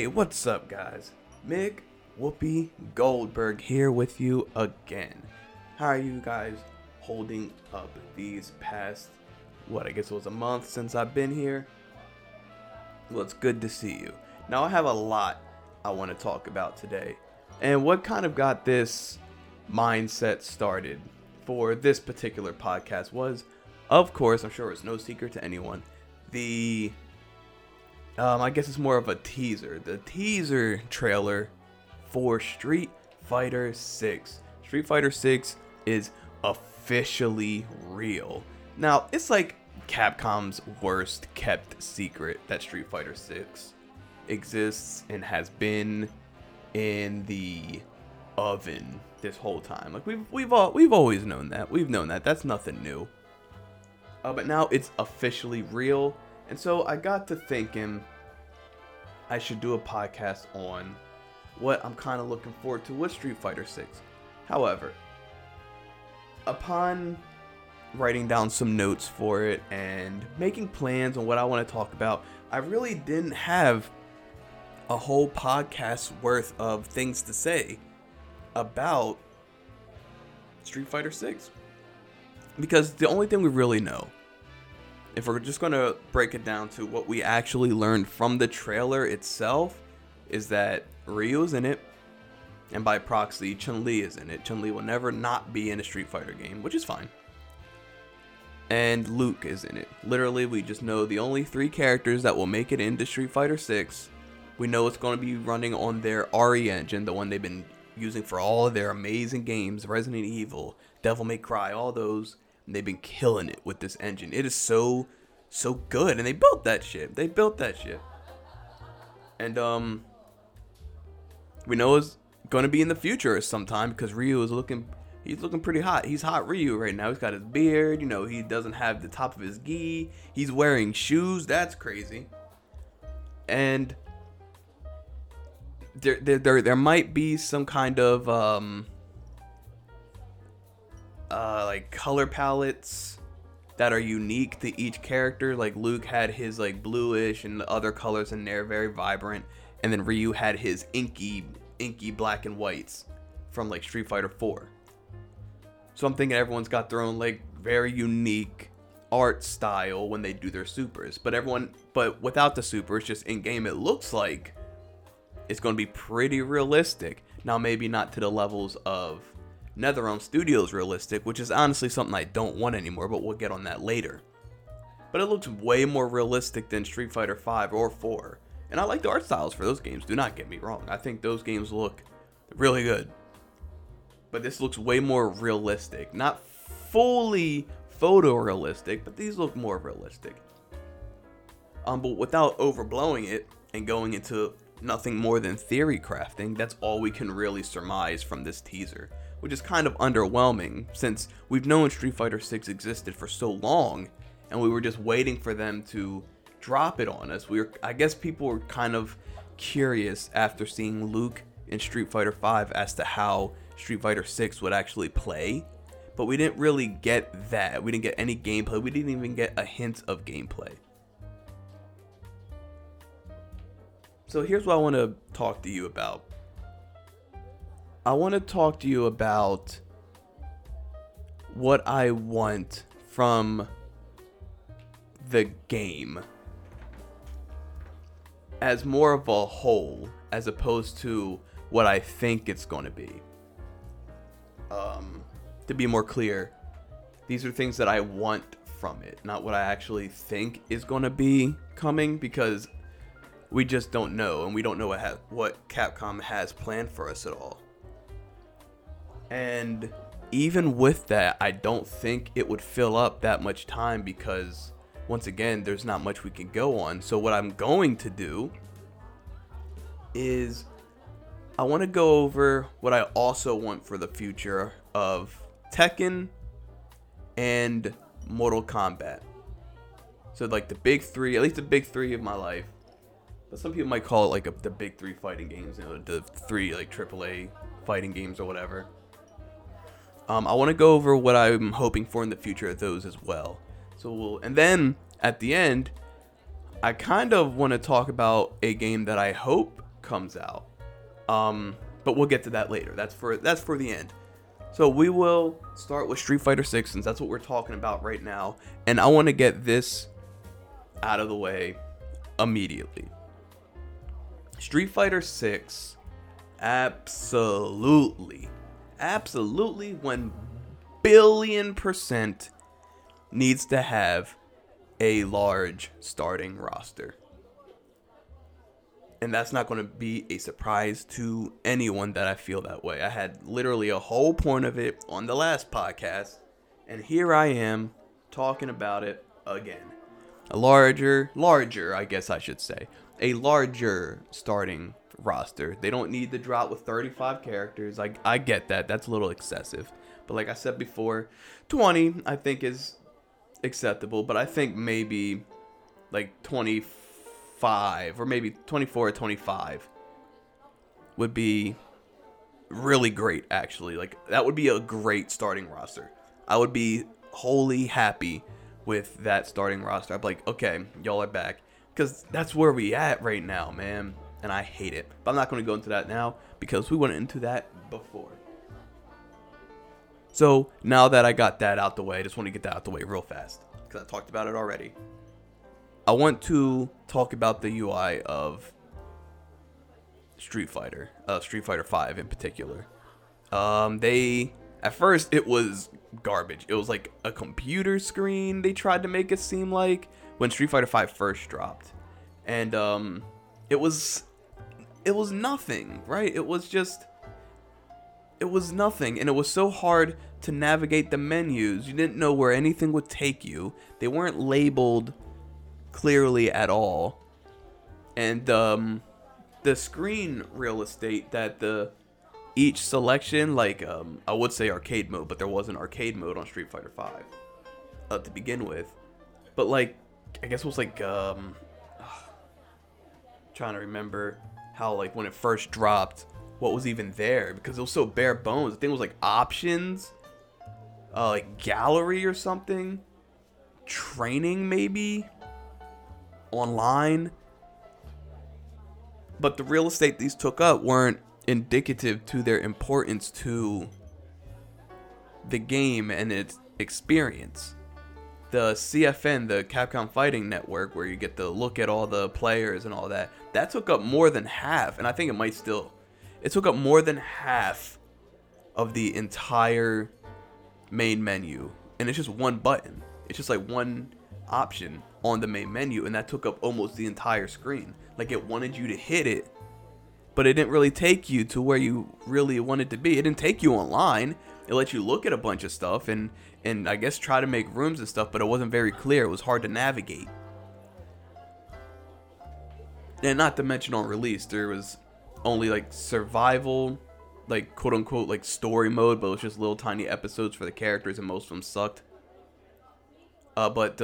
Hey, what's up, guys? Mick Whoopi Goldberg here with you again. How are you guys holding up these past, what, I guess it was a month since I've been here? Well, it's good to see you. Now, I have a lot I want to talk about today. And what kind of got this mindset started for this particular podcast was, of course, I'm sure it's no secret to anyone, the um, I guess it's more of a teaser. The teaser trailer for Street Fighter 6. Street Fighter 6 is officially real. Now, it's like Capcom's worst kept secret that Street Fighter 6 exists and has been in the oven this whole time. Like we've we've all we've always known that. We've known that. That's nothing new. Uh, but now it's officially real and so I got to thinking I should do a podcast on what I'm kind of looking forward to with Street Fighter 6. However, upon writing down some notes for it and making plans on what I want to talk about, I really didn't have a whole podcast worth of things to say about Street Fighter 6. Because the only thing we really know if we're just going to break it down to what we actually learned from the trailer itself, is that Ryu's in it, and by proxy, Chun Li is in it. Chun Li will never not be in a Street Fighter game, which is fine. And Luke is in it. Literally, we just know the only three characters that will make it into Street Fighter 6. We know it's going to be running on their RE engine, the one they've been using for all of their amazing games Resident Evil, Devil May Cry, all those they've been killing it with this engine. It is so so good and they built that shit. They built that shit. And um we know it's going to be in the future sometime because Ryu is looking he's looking pretty hot. He's hot Ryu right now. He's got his beard, you know, he doesn't have the top of his gi. He's wearing shoes. That's crazy. And there there there, there might be some kind of um uh, like color palettes that are unique to each character. Like Luke had his like bluish and other colors in there, very vibrant, and then Ryu had his inky, inky black and whites from like Street Fighter 4. So I'm thinking everyone's got their own like very unique art style when they do their supers. But everyone, but without the supers, just in game, it looks like it's going to be pretty realistic. Now, maybe not to the levels of NetherRealm Studios realistic, which is honestly something I don't want anymore, but we'll get on that later. But it looks way more realistic than Street Fighter 5 or 4. And I like the art styles for those games, do not get me wrong. I think those games look really good. But this looks way more realistic. Not fully photorealistic, but these look more realistic. Um, but without overblowing it and going into nothing more than theory crafting, that's all we can really surmise from this teaser which is kind of underwhelming since we've known Street Fighter 6 existed for so long and we were just waiting for them to drop it on us. We were I guess people were kind of curious after seeing Luke in Street Fighter 5 as to how Street Fighter 6 would actually play, but we didn't really get that. We didn't get any gameplay. We didn't even get a hint of gameplay. So here's what I want to talk to you about I want to talk to you about what I want from the game as more of a whole as opposed to what I think it's going to be. Um, to be more clear, these are things that I want from it, not what I actually think is going to be coming because we just don't know and we don't know what ha- what Capcom has planned for us at all. And even with that, I don't think it would fill up that much time because, once again, there's not much we can go on. So, what I'm going to do is I want to go over what I also want for the future of Tekken and Mortal Kombat. So, like the big three, at least the big three of my life. But some people might call it like a, the big three fighting games, you know, the three like AAA fighting games or whatever. Um, I want to go over what I'm hoping for in the future of those as well. So we'll, and then at the end, I kind of want to talk about a game that I hope comes out. Um, but we'll get to that later. That's for that's for the end. So we will start with Street Fighter 6 since that's what we're talking about right now. And I want to get this out of the way immediately. Street Fighter 6 absolutely absolutely 1 billion percent needs to have a large starting roster. And that's not going to be a surprise to anyone that I feel that way. I had literally a whole point of it on the last podcast, and here I am talking about it again. A larger, larger, I guess I should say, a larger starting roster. They don't need to drop with 35 characters. I, I get that. That's a little excessive. But like I said before, 20 I think is acceptable, but I think maybe like 25 or maybe 24 or 25 would be really great actually. Like that would be a great starting roster. I would be wholly happy with that starting roster. I'd be like, okay, y'all are back. Because that's where we at right now, man. And I hate it. But I'm not going to go into that now because we went into that before. So now that I got that out the way, I just want to get that out the way real fast because I talked about it already. I want to talk about the UI of Street Fighter, uh, Street Fighter Five in particular. Um, they at first it was garbage. It was like a computer screen. They tried to make it seem like when Street Fighter Five first dropped, and um, it was it was nothing, right? It was just it was nothing. And it was so hard to navigate the menus. You didn't know where anything would take you. They weren't labeled clearly at all. And um, the screen real estate that the each selection like um, i would say arcade mode but there was an arcade mode on street fighter 5 uh, to begin with. But like i guess it was like um, trying to remember how like when it first dropped what was even there because it was so bare bones. The thing was like options, uh, like gallery or something, training maybe, online. But the real estate these took up weren't indicative to their importance to the game and its experience. The CFN, the Capcom Fighting Network, where you get to look at all the players and all that, that took up more than half, and I think it might still it took up more than half of the entire main menu. And it's just one button. It's just like one option on the main menu. And that took up almost the entire screen. Like it wanted you to hit it, but it didn't really take you to where you really wanted to be. It didn't take you online. It let you look at a bunch of stuff and and I guess try to make rooms and stuff, but it wasn't very clear. It was hard to navigate. And not to mention on release, there was only like survival, like quote unquote like story mode, but it was just little tiny episodes for the characters, and most of them sucked. Uh, but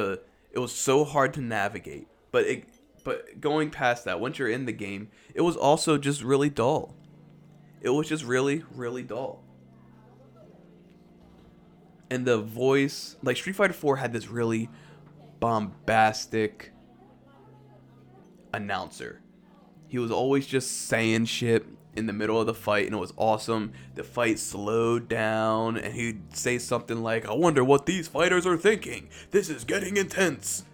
it was so hard to navigate. But it but going past that, once you're in the game, it was also just really dull. It was just really really dull. And the voice, like Street Fighter 4 had this really bombastic announcer he was always just saying shit in the middle of the fight and it was awesome. The fight slowed down and he'd say something like, I wonder what these fighters are thinking. This is getting intense.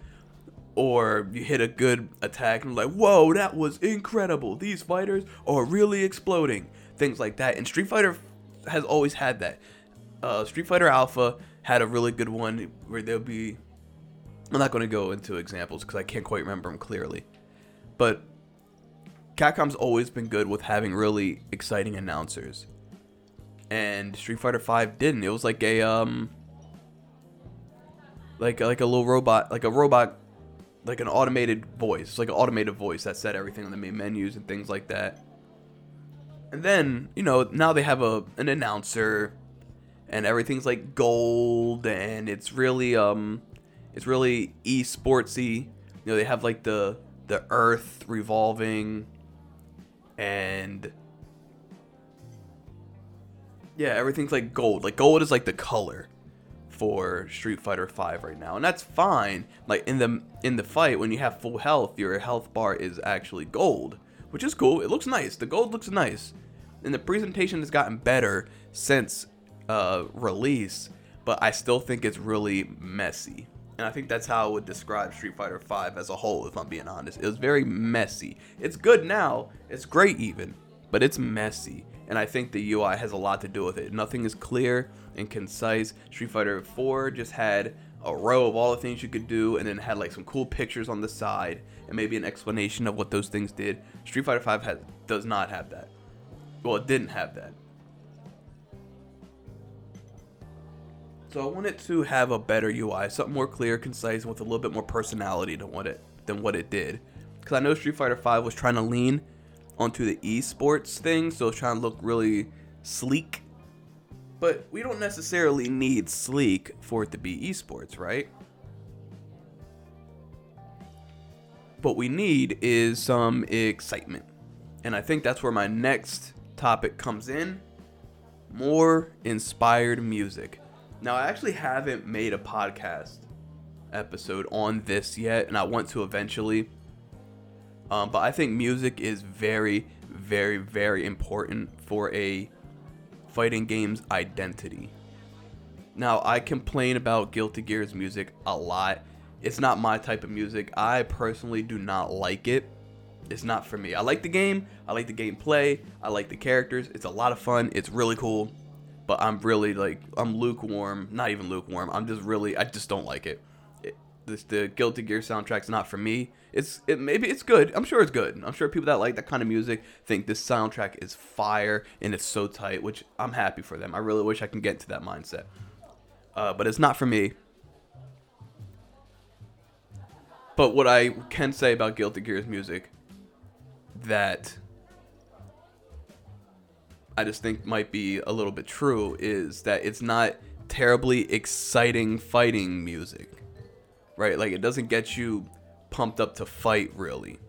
Or you hit a good attack and like, whoa, that was incredible. These fighters are really exploding. Things like that. And Street Fighter has always had that. Uh, Street Fighter Alpha had a really good one where there'll be. I'm not going to go into examples because I can't quite remember them clearly. But Capcom's always been good with having really exciting announcers. And Street Fighter 5 didn't. It was like a um like like a little robot, like a robot like an automated voice, like an automated voice that said everything on the main menus and things like that. And then, you know, now they have a an announcer and everything's like gold and it's really um it's really e-sportsy. You know, they have like the the earth revolving and yeah, everything's like gold. Like gold is like the color for Street Fighter 5 right now. And that's fine. Like in the in the fight when you have full health, your health bar is actually gold, which is cool. It looks nice. The gold looks nice. And the presentation has gotten better since uh release, but I still think it's really messy. And I think that's how I would describe Street Fighter 5 as a whole if I'm being honest. It was very messy. It's good now. It's great even, but it's messy and I think the UI has a lot to do with it. Nothing is clear and concise. Street Fighter 4 just had a row of all the things you could do and then had like some cool pictures on the side and maybe an explanation of what those things did. Street Fighter 5 has, does not have that. Well, it didn't have that. So I wanted to have a better UI, something more clear, concise, with a little bit more personality than what it than what it did. Because I know Street Fighter 5 was trying to lean onto the esports thing, so it's trying to look really sleek. But we don't necessarily need sleek for it to be esports, right? What we need is some excitement. And I think that's where my next topic comes in more inspired music. Now, I actually haven't made a podcast episode on this yet, and I want to eventually. Um, but I think music is very, very, very important for a fighting game's identity. Now, I complain about Guilty Gear's music a lot. It's not my type of music. I personally do not like it. It's not for me. I like the game. I like the gameplay. I like the characters. It's a lot of fun. It's really cool. But I'm really like I'm lukewarm. Not even lukewarm. I'm just really I just don't like it. it this the Guilty Gear soundtrack's not for me. It's it maybe it's good. I'm sure it's good. I'm sure people that like that kind of music think this soundtrack is fire and it's so tight, which I'm happy for them. I really wish I can get into that mindset. Uh, but it's not for me. But what I can say about Guilty Gear's music that I just think might be a little bit true is that it's not terribly exciting fighting music. Right? Like it doesn't get you pumped up to fight really.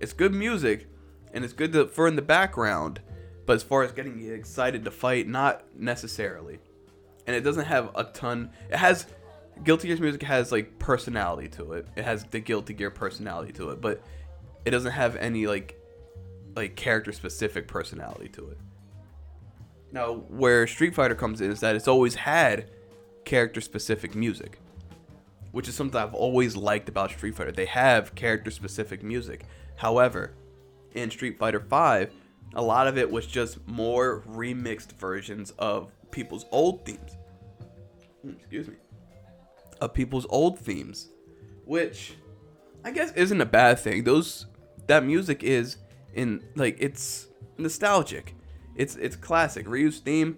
It's good music and it's good to, for in the background, but as far as getting you excited to fight, not necessarily. And it doesn't have a ton. It has Guilty Gear's music has like personality to it. It has the Guilty Gear personality to it, but it doesn't have any like like character specific personality to it. Now, where Street Fighter comes in is that it's always had character specific music which is something I've always liked about Street Fighter. They have character specific music. However, in Street Fighter 5, a lot of it was just more remixed versions of people's old themes. Hmm, excuse me. Of people's old themes, which I guess isn't a bad thing. Those that music is in like it's nostalgic. It's it's classic. Ryu's theme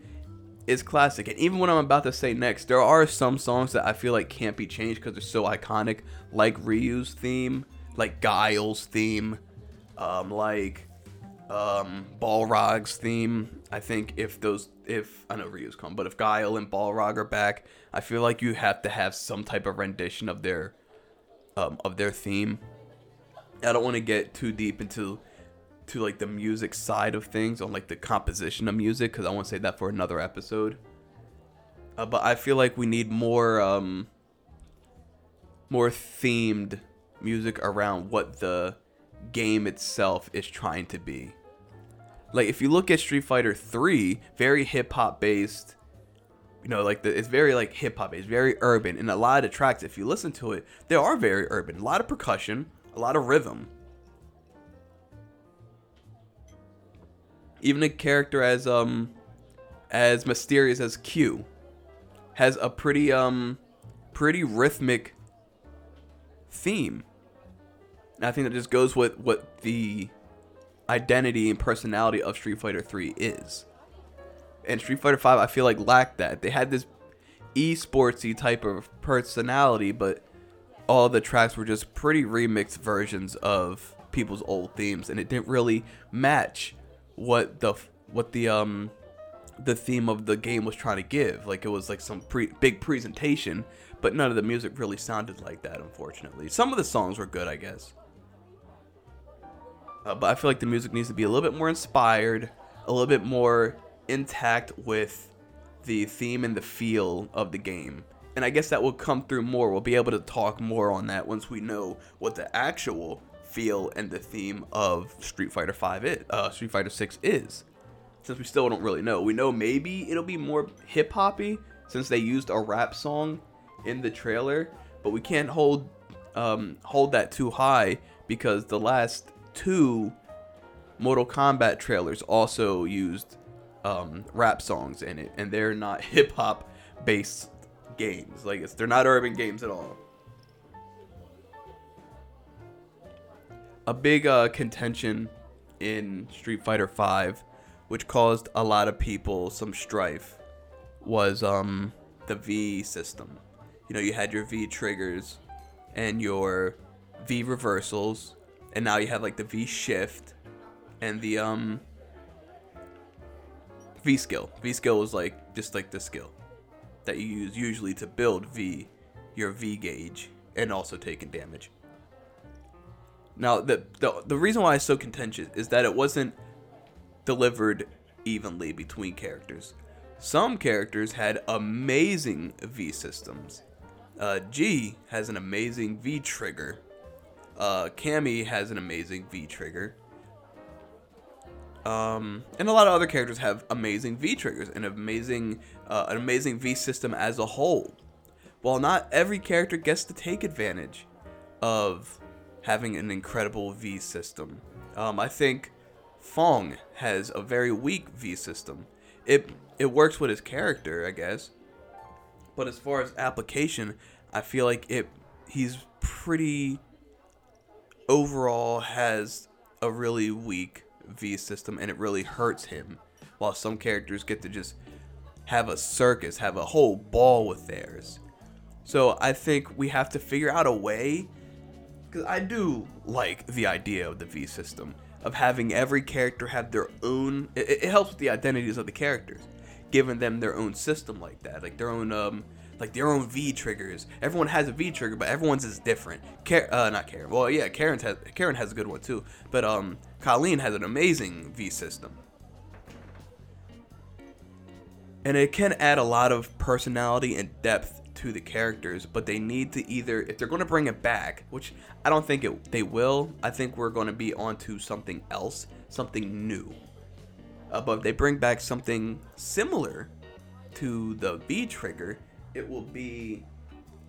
is classic. And even what I'm about to say next, there are some songs that I feel like can't be changed because they're so iconic, like Ryu's theme, like Guile's theme, um, like um, Balrog's theme. I think if those, if I know Ryu's come, but if Guile and Balrog are back, I feel like you have to have some type of rendition of their, um, of their theme. I don't want to get too deep into to like the music side of things on like the composition of music because I want to say that for another episode. Uh, but I feel like we need more um more themed music around what the game itself is trying to be. Like if you look at Street Fighter 3, very hip hop based, you know, like the, it's very like hip hop it's very urban, and a lot of the tracks, if you listen to it, they are very urban. A lot of percussion, a lot of rhythm. Even a character as um as mysterious as Q has a pretty um pretty rhythmic theme. And I think that just goes with what the identity and personality of Street Fighter 3 is. And Street Fighter 5 I feel like lacked that. They had this esportsy type of personality, but all the tracks were just pretty remixed versions of people's old themes and it didn't really match what the what the um the theme of the game was trying to give. Like it was like some pre- big presentation, but none of the music really sounded like that. Unfortunately, some of the songs were good, I guess. Uh, but I feel like the music needs to be a little bit more inspired, a little bit more intact with the theme and the feel of the game. and I guess that will come through more. We'll be able to talk more on that once we know what the actual feel and the theme of Street Fighter Five is, uh, Street Fighter Six is. Since we still don't really know, we know maybe it'll be more hip hoppy since they used a rap song in the trailer, but we can't hold um, hold that too high because the last two Mortal Kombat trailers also used um, rap songs in it, and they're not hip hop based games. Like it's they're not urban games at all. A big uh, contention in Street Fighter V, which caused a lot of people some strife, was um, the V system. You know, you had your V triggers and your V reversals, and now you have like the V shift and the um V skill. V skill is like just like the skill that you use usually to build V, your V gauge, and also taking damage. Now, the, the the reason why it's so contentious is that it wasn't delivered evenly between characters. Some characters had amazing V systems. Uh, G has an amazing V trigger. Uh, Cammy has an amazing V trigger. Um, and a lot of other characters have amazing V triggers and amazing uh, an amazing V system as a whole. While not every character gets to take advantage of having an incredible V system, um, I think Fong has a very weak V system. It it works with his character, I guess, but as far as application, I feel like it he's pretty overall has a really weak V system and it really hurts him. While some characters get to just have a circus, have a whole ball with theirs. So I think we have to figure out a way because I do like the idea of the V system of having every character have their own. It, it helps with the identities of the characters, giving them their own system like that, like their own um, like their own V triggers. Everyone has a V trigger, but everyone's is different. Car- uh, not Karin. Well, yeah, Karin has Karin has a good one too, but um, Kolin has an amazing V system. And it can add a lot of personality and depth to the characters, but they need to either, if they're going to bring it back, which I don't think it, they will, I think we're going to be onto something else, something new. Uh, but if they bring back something similar to the V trigger, it will be,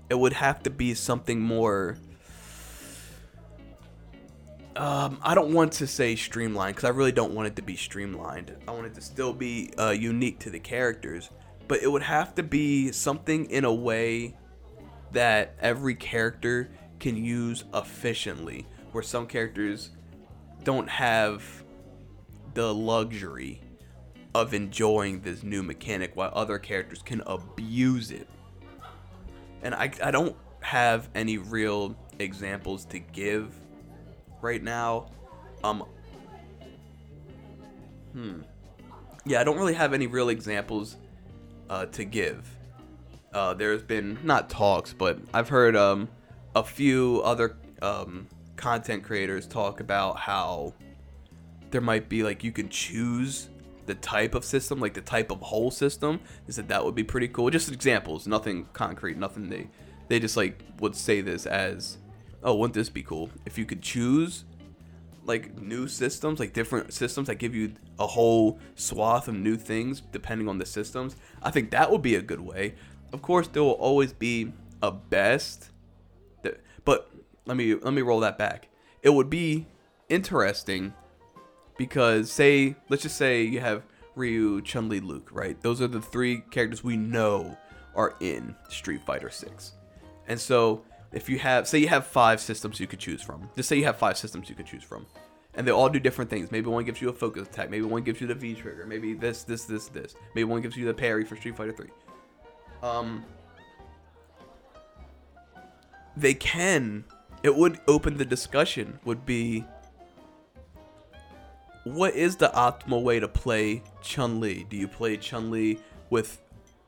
it would have to be something more um, I don't want to say streamlined because I really don't want it to be streamlined. I want it to still be uh, unique to the characters, but it would have to be something in a way that every character can use efficiently. Where some characters don't have the luxury of enjoying this new mechanic while other characters can abuse it. And I, I don't have any real examples to give right now. Um. Hmm. Yeah, I don't really have any real examples uh, to give. Uh, there's been not talks, but I've heard um, a few other um, content creators talk about how there might be like you can choose the type of system, like the type of whole system. Is that that would be pretty cool. Just examples, nothing concrete, nothing they they just like would say this as oh, wouldn't this be cool if you could choose like new systems, like different systems that give you a whole swath of new things depending on the systems. I think that would be a good way. Of course, there will always be a best, but let me let me roll that back. It would be interesting because say let's just say you have Ryu, Chun Li, Luke, right? Those are the three characters we know are in Street Fighter 6. And so if you have say you have five systems you could choose from. Just say you have five systems you could choose from. And they all do different things. Maybe one gives you a focus attack. Maybe one gives you the v trigger. Maybe this this this this. Maybe one gives you the parry for street fighter 3 um they can it would open the discussion would be what is the optimal way to play chun-li? Do you play chun-li with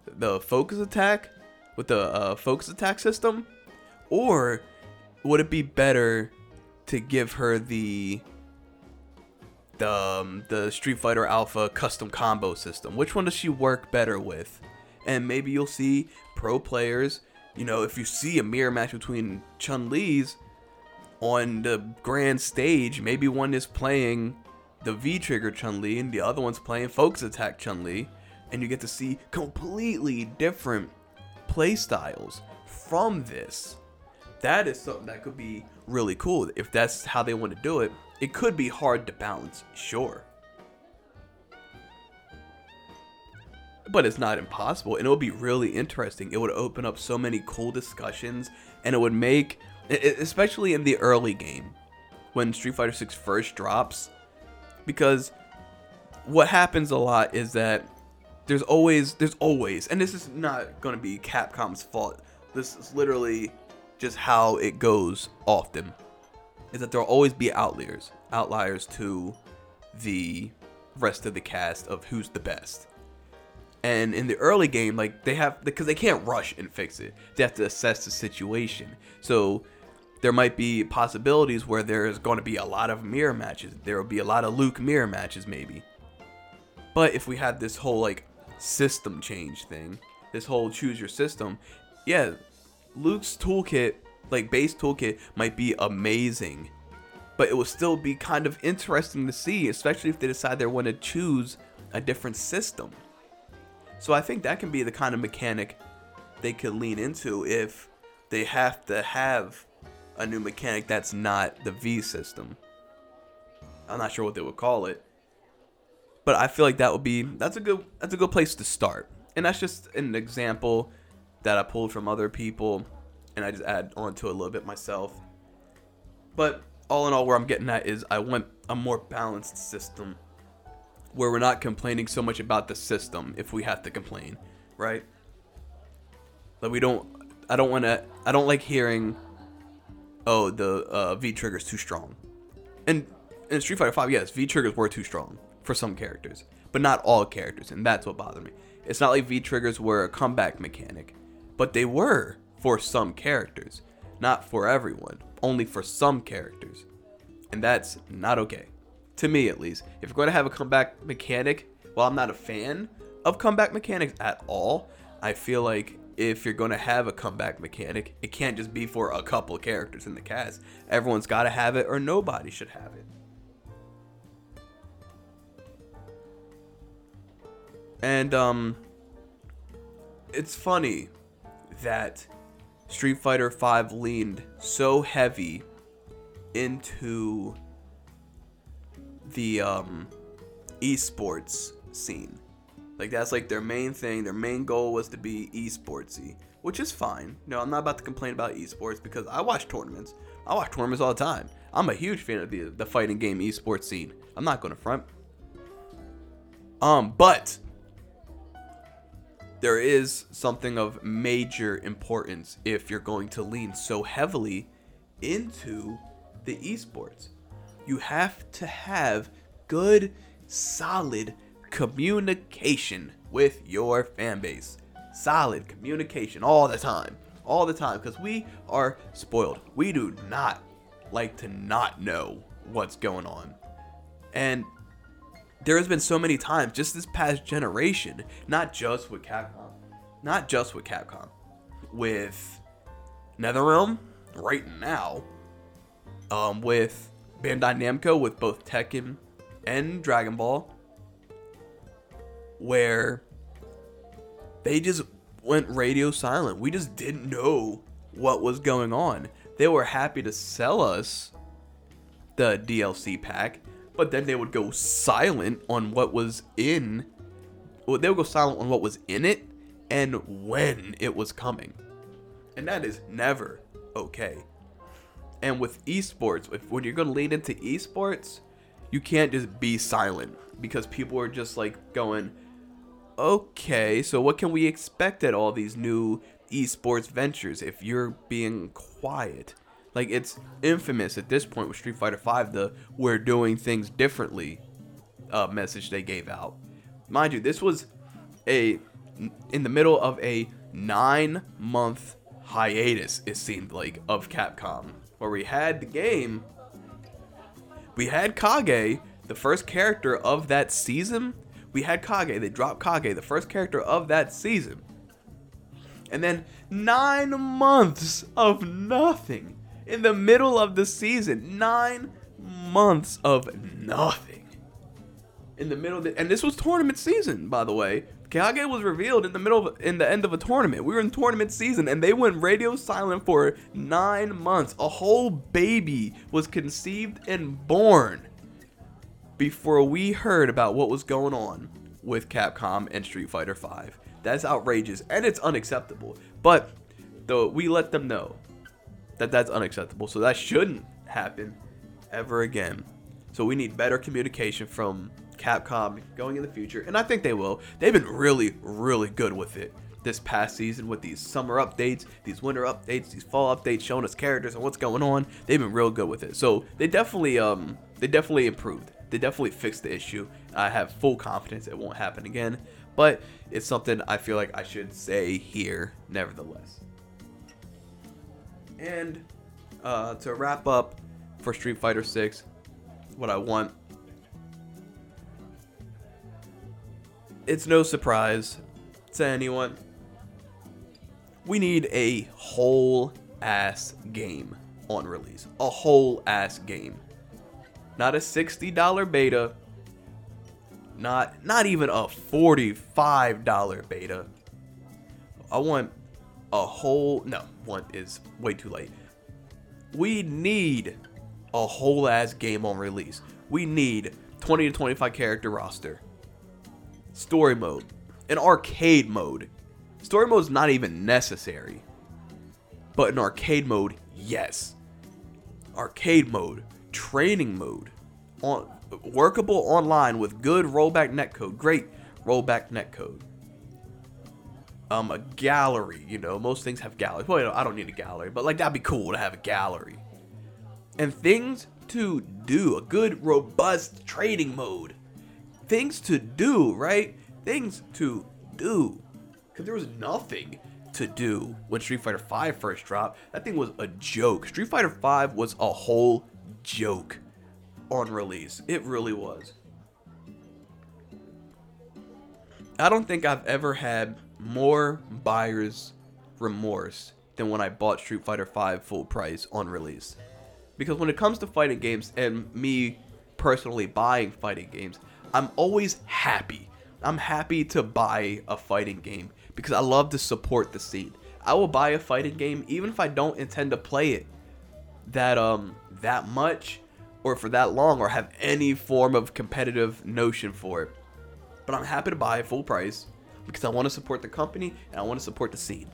the focus attack? With the uh, focus attack system or would it be better to give her the the um, the Street Fighter Alpha custom combo system? Which one does she work better with? And maybe you'll see pro players you know, if you see a mirror match between Chun Li's on the grand stage, maybe one is playing the V Trigger Chun Li and the other one's playing Focus Attack Chun Li, and you get to see completely different play styles from this. That is something that could be really cool if that's how they want to do it. It could be hard to balance, sure. but it's not impossible and it would be really interesting it would open up so many cool discussions and it would make especially in the early game when street fighter 6 first drops because what happens a lot is that there's always there's always and this is not going to be capcom's fault this is literally just how it goes often is that there'll always be outliers outliers to the rest of the cast of who's the best and in the early game, like they have because they can't rush and fix it. They have to assess the situation. So there might be possibilities where there is going to be a lot of mirror matches. There will be a lot of Luke mirror matches, maybe. But if we had this whole like system change thing, this whole choose your system, yeah, Luke's toolkit, like base toolkit, might be amazing. But it will still be kind of interesting to see, especially if they decide they want to choose a different system. So I think that can be the kind of mechanic they could lean into if they have to have a new mechanic that's not the V system. I'm not sure what they would call it. But I feel like that would be that's a good that's a good place to start. And that's just an example that I pulled from other people and I just add onto it a little bit myself. But all in all where I'm getting at is I want a more balanced system where we're not complaining so much about the system if we have to complain, right? Like we don't I don't want to I don't like hearing oh the uh, V trigger's too strong. And in Street Fighter 5, yes, V triggers were too strong for some characters, but not all characters, and that's what bothered me. It's not like V triggers were a comeback mechanic, but they were for some characters, not for everyone, only for some characters. And that's not okay to me at least. If you're going to have a comeback mechanic, well, I'm not a fan of comeback mechanics at all. I feel like if you're going to have a comeback mechanic, it can't just be for a couple characters in the cast. Everyone's got to have it, or nobody should have it. And um, it's funny that Street Fighter V leaned so heavy into the um, esports scene. Like that's like their main thing. Their main goal was to be esportsy, which is fine. No, I'm not about to complain about esports because I watch tournaments. I watch tournaments all the time. I'm a huge fan of the the fighting game esports scene. I'm not going to front. Um, but there is something of major importance if you're going to lean so heavily into the esports you have to have good, solid communication with your fan base. Solid communication all the time. All the time. Because we are spoiled. We do not like to not know what's going on. And there has been so many times just this past generation, not just with Capcom, not just with Capcom, with NetherRealm right now, um, with Bandai Namco with both Tekken and Dragon Ball, where they just went radio silent. We just didn't know what was going on. They were happy to sell us the DLC pack, but then they would go silent on what was in. Well, they would go silent on what was in it and when it was coming. And that is never okay. And with esports, if when you're gonna lean into esports, you can't just be silent because people are just like going, okay, so what can we expect at all these new esports ventures if you're being quiet? Like it's infamous at this point with Street Fighter V, the we're doing things differently uh, message they gave out. Mind you, this was a in the middle of a nine month hiatus. It seemed like of Capcom where we had the game, we had Kage, the first character of that season. We had Kage. They dropped Kage, the first character of that season. And then nine months of nothing in the middle of the season. Nine months of nothing in the middle of the, and this was tournament season, by the way. Kage was revealed in the middle of in the end of a tournament. We were in tournament season and they went radio silent for 9 months. A whole baby was conceived and born before we heard about what was going on with Capcom and Street Fighter 5. That's outrageous and it's unacceptable. But though we let them know that that's unacceptable. So that shouldn't happen ever again. So we need better communication from Capcom going in the future, and I think they will. They've been really, really good with it this past season with these summer updates, these winter updates, these fall updates, showing us characters and what's going on. They've been real good with it. So they definitely, um, they definitely improved. They definitely fixed the issue. I have full confidence it won't happen again, but it's something I feel like I should say here, nevertheless. And uh, to wrap up for Street Fighter 6, what I want it's no surprise to anyone. We need a whole ass game on release. A whole ass game. Not a $60 beta. Not not even a $45 beta. I want a whole no, one is way too late. We need a whole ass game on release. We need 20 to 25 character roster story mode, an arcade mode. Story mode is not even necessary, but an arcade mode, yes. Arcade mode, training mode, on workable online with good rollback netcode, great rollback netcode. Um, a gallery, you know, most things have galleries. Well, I don't need a gallery, but like that'd be cool to have a gallery. And things to do, a good, robust trading mode things to do, right? Things to do. Because there was nothing to do when Street Fighter V first dropped. That thing was a joke. Street Fighter V was a whole joke on release. It really was. I don't think I've ever had more buyer's remorse than when I bought Street Fighter V full price on release. Because when it comes to fighting games and me personally buying fighting games, I'm always happy. I'm happy to buy a fighting game because I love to support the scene. I will buy a fighting game even if I don't intend to play it that um that much or for that long or have any form of competitive notion for it. But I'm happy to buy full price because I want to support the company and I want to support the scene.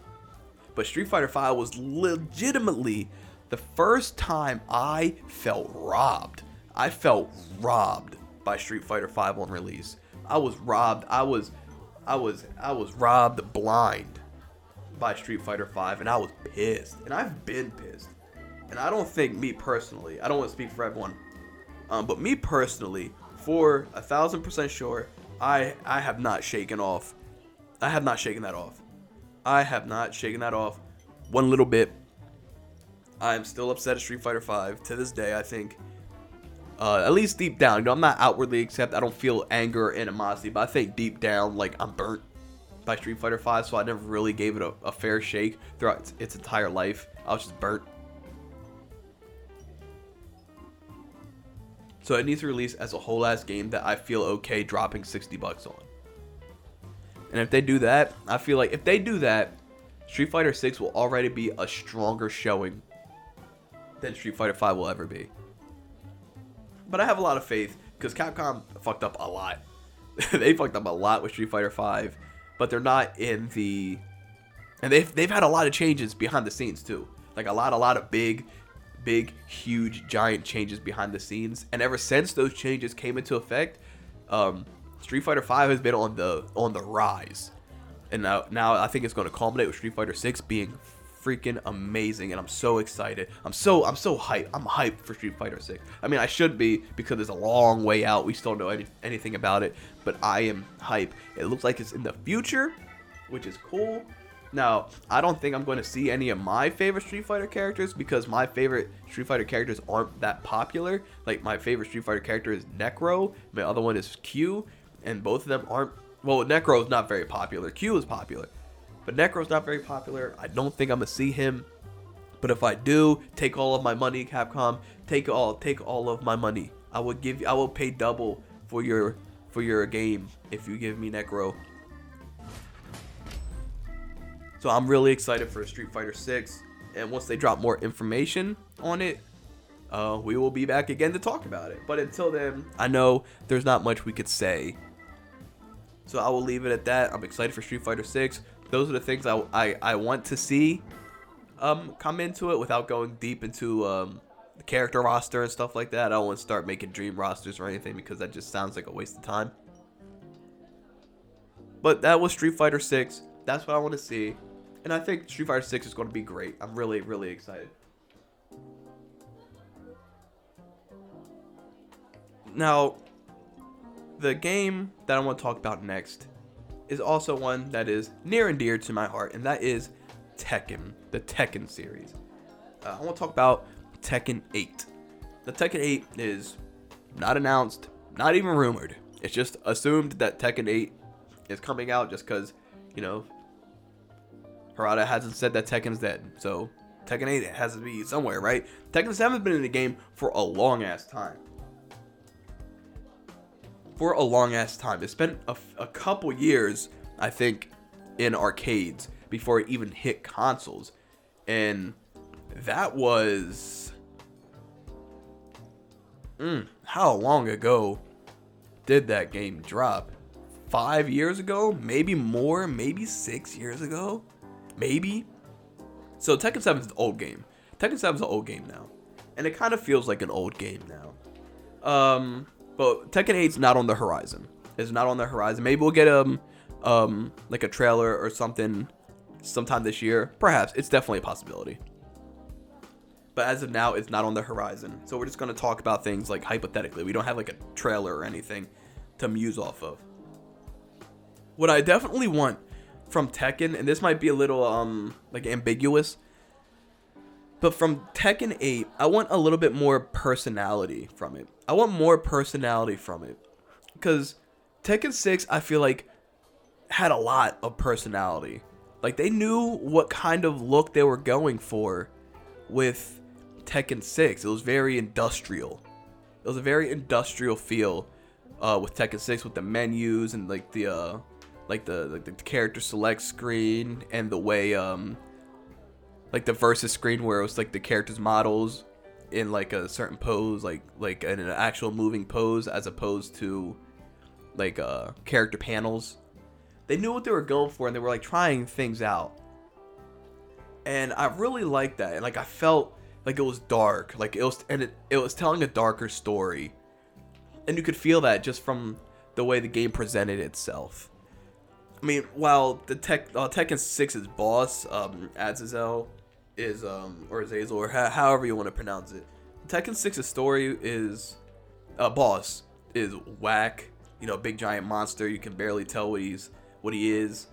But Street Fighter V was legitimately the first time I felt robbed. I felt robbed by Street Fighter V on release. I was robbed. I was, I was, I was robbed blind by Street Fighter V, and I was pissed. And I've been pissed. And I don't think me personally. I don't want to speak for everyone, um, but me personally, for a thousand percent sure, I I have not shaken off. I have not shaken that off. I have not shaken that off one little bit. I'm still upset at Street Fighter V to this day. I think uh, at least deep down. You know, I'm not outwardly accept. I don't feel anger or animosity, but I think deep down, like I'm burnt by Street Fighter V, so I never really gave it a, a fair shake throughout its, its entire life. I was just burnt. So it needs to release as a whole ass game that I feel okay dropping 60 bucks on. And if they do that, I feel like if they do that, Street Fighter 6 will already be a stronger showing than Street Fighter 5 will ever be. But I have a lot of faith because Capcom fucked up a lot. they fucked up a lot with Street Fighter 5, but they're not in the. And they've they've had a lot of changes behind the scenes too. Like a lot, a lot of big, big, huge, giant changes behind the scenes. And ever since those changes came into effect, um, Street Fighter Five has been on the on the rise. And now, now I think it's going to culminate with Street Fighter 6 being freaking amazing and I'm so excited. I'm so I'm so hyped. I'm hyped for Street Fighter 6. I mean, I should be because it's a long way out. We still don't know any, anything about it, but I am hype. It looks like it's in the future, which is cool. Now, I don't think I'm going to see any of my favorite Street Fighter characters because my favorite Street Fighter characters aren't that popular. Like my favorite Street Fighter character is Necro, my other one is Q, and both of them aren't well, Necro is not very popular. Q is popular But Necro's not very popular. I don't think I'm gonna see him. But if I do, take all of my money, Capcom. Take all, take all of my money. I will give I will pay double for your, for your game if you give me Necro. So I'm really excited for Street Fighter 6. And once they drop more information on it, uh, we will be back again to talk about it. But until then, I know there's not much we could say. So I will leave it at that. I'm excited for Street Fighter 6. Those are the things I, I, I want to see um, come into it without going deep into um, the character roster and stuff like that. I don't want to start making dream rosters or anything because that just sounds like a waste of time. But that was Street Fighter 6. That's what I want to see. And I think Street Fighter 6 is going to be great. I'm really, really excited. Now, the game that I want to talk about next is also one that is near and dear to my heart, and that is Tekken, the Tekken series. Uh, I want to talk about Tekken 8. The Tekken 8 is not announced, not even rumored. It's just assumed that Tekken 8 is coming out just because, you know, Harada hasn't said that Tekken's dead. So Tekken 8 has to be somewhere, right? Tekken 7 has been in the game for a long ass time for a long ass time. It spent a, a couple years, I think, in arcades before it even hit consoles. And that was. Mm, how long ago did that game drop? Five years ago? Maybe more? Maybe six years ago? Maybe? So Tekken 7 is an old game. Tekken 7 is an old game now. And it kind of feels like an old game now. Um, but Tekken 8's not on the horizon. It's not on the horizon. Maybe we'll get um um like a trailer or something sometime this year. Perhaps. It's definitely a possibility. But as of now, it's not on the horizon. So we're just gonna talk about things like hypothetically. We don't have like a trailer or anything to muse off of. What I definitely want from Tekken, and this might be a little um like ambiguous, but from Tekken 8, I want a little bit more personality from it. I want more personality from it. Because Tekken 6, I feel like, had a lot of personality. Like, they knew what kind of look they were going for with Tekken 6. It was very industrial. It was a very industrial feel uh, with Tekken 6 with the menus and like the uh, like the like the character select screen and the way um like the versus screen where it was like the characters models in like a certain pose, like like in an actual moving pose, as opposed to like uh character panels. They knew what they were going for, and they were like trying things out. And I really liked that, and like I felt like it was dark, like it was, and it it was telling a darker story, and you could feel that just from the way the game presented itself. I mean, while the tech uh, Tekken 6's boss, um, Azazel, is um or Azazel or ha- however you want to pronounce it. Tekken 6's story is uh, boss is whack. You know, big giant monster. You can barely tell what he's what he is.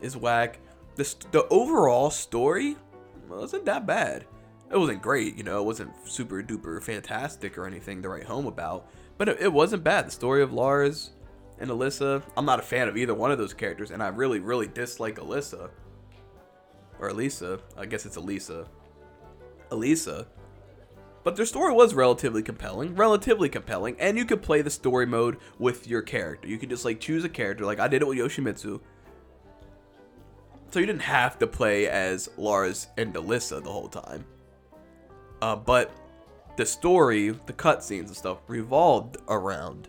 Is whack. The st- the overall story wasn't that bad. It wasn't great. You know, it wasn't super duper fantastic or anything to write home about. But it, it wasn't bad. The story of Lars and Alyssa. I'm not a fan of either one of those characters, and I really really dislike Alisa or Elisa. I guess it's Elisa. Elisa. But their story was relatively compelling, relatively compelling, and you could play the story mode with your character. You could just like choose a character, like I did it with Yoshimitsu. So you didn't have to play as Lars and Elisa the whole time. Uh, but the story, the cutscenes and stuff revolved around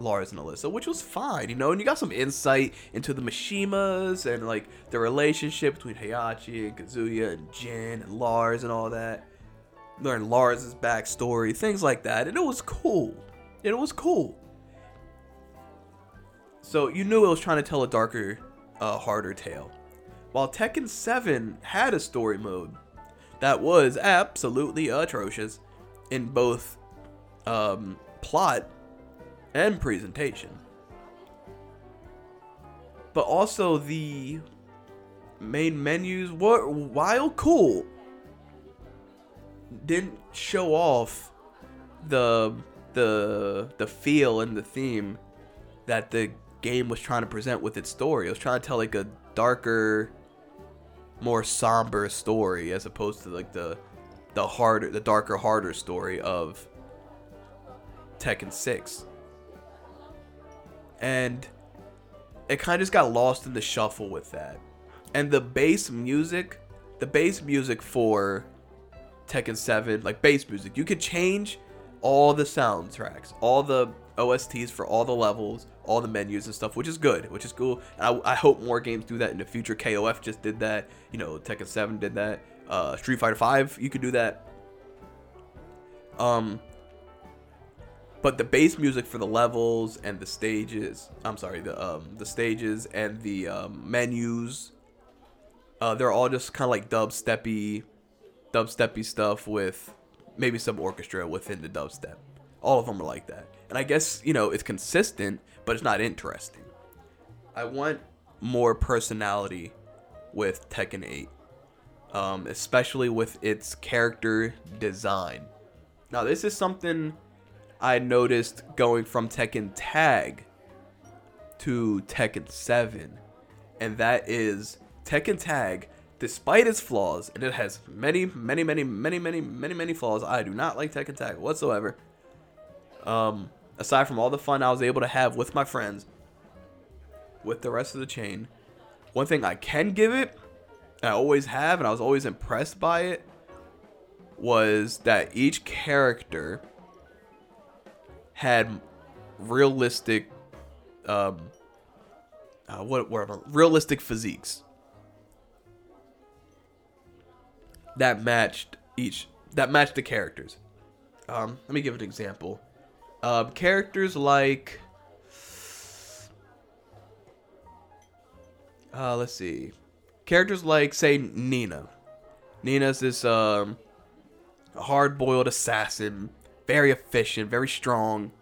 Lars and Alyssa, which was fine, you know, and you got some insight into the Mishimas and like the relationship between Heihachi and Kazuya and Jin and Lars and all that. Learn Lars's backstory, things like that, and it was cool. It was cool. So you knew it was trying to tell a darker, uh, harder tale. While Tekken 7 had a story mode that was absolutely atrocious in both um, plot and presentation. But also the main menus were while cool didn't show off the the the feel and the theme that the game was trying to present with its story. It was trying to tell like a darker more somber story as opposed to like the the harder, the darker, harder story of Tekken 6. And it kind of just got lost in the shuffle with that. And the bass music, the bass music for Tekken 7, like bass music, you could change all the soundtracks, all the OSTs for all the levels, all the menus and stuff, which is good, which is cool. And I, I hope more games do that in the future. KOF just did that. You know, Tekken 7 did that. Uh, Street Fighter 5, you could do that. Um, but the bass music for the levels and the stages, I'm sorry, the um the stages and the um, menus, uh, they're all just kind of like dubsteppy, dubsteppy stuff with maybe some orchestra within the dubstep. All of them are like that. And I guess, you know, it's consistent, but it's not interesting. I want more personality with Tekken 8, um, especially with its character design. Now, this is something I noticed going from Tekken Tag to Tekken 7, and that is Tekken Tag, despite its flaws, and it has many, many, many, many, many, many, many flaws. I do not like Tekken Tag whatsoever. Um, aside from all the fun I was able to have with my friends, with the rest of the chain, one thing I can give it, I always have, and I was always impressed by it, was that each character had realistic, um, uh, what, what realistic physiques that matched each that matched the characters. Um, let me give an example. Um, characters like, uh, let's see, characters like say Nina. Nina's this um, hard-boiled assassin, very efficient, very strong.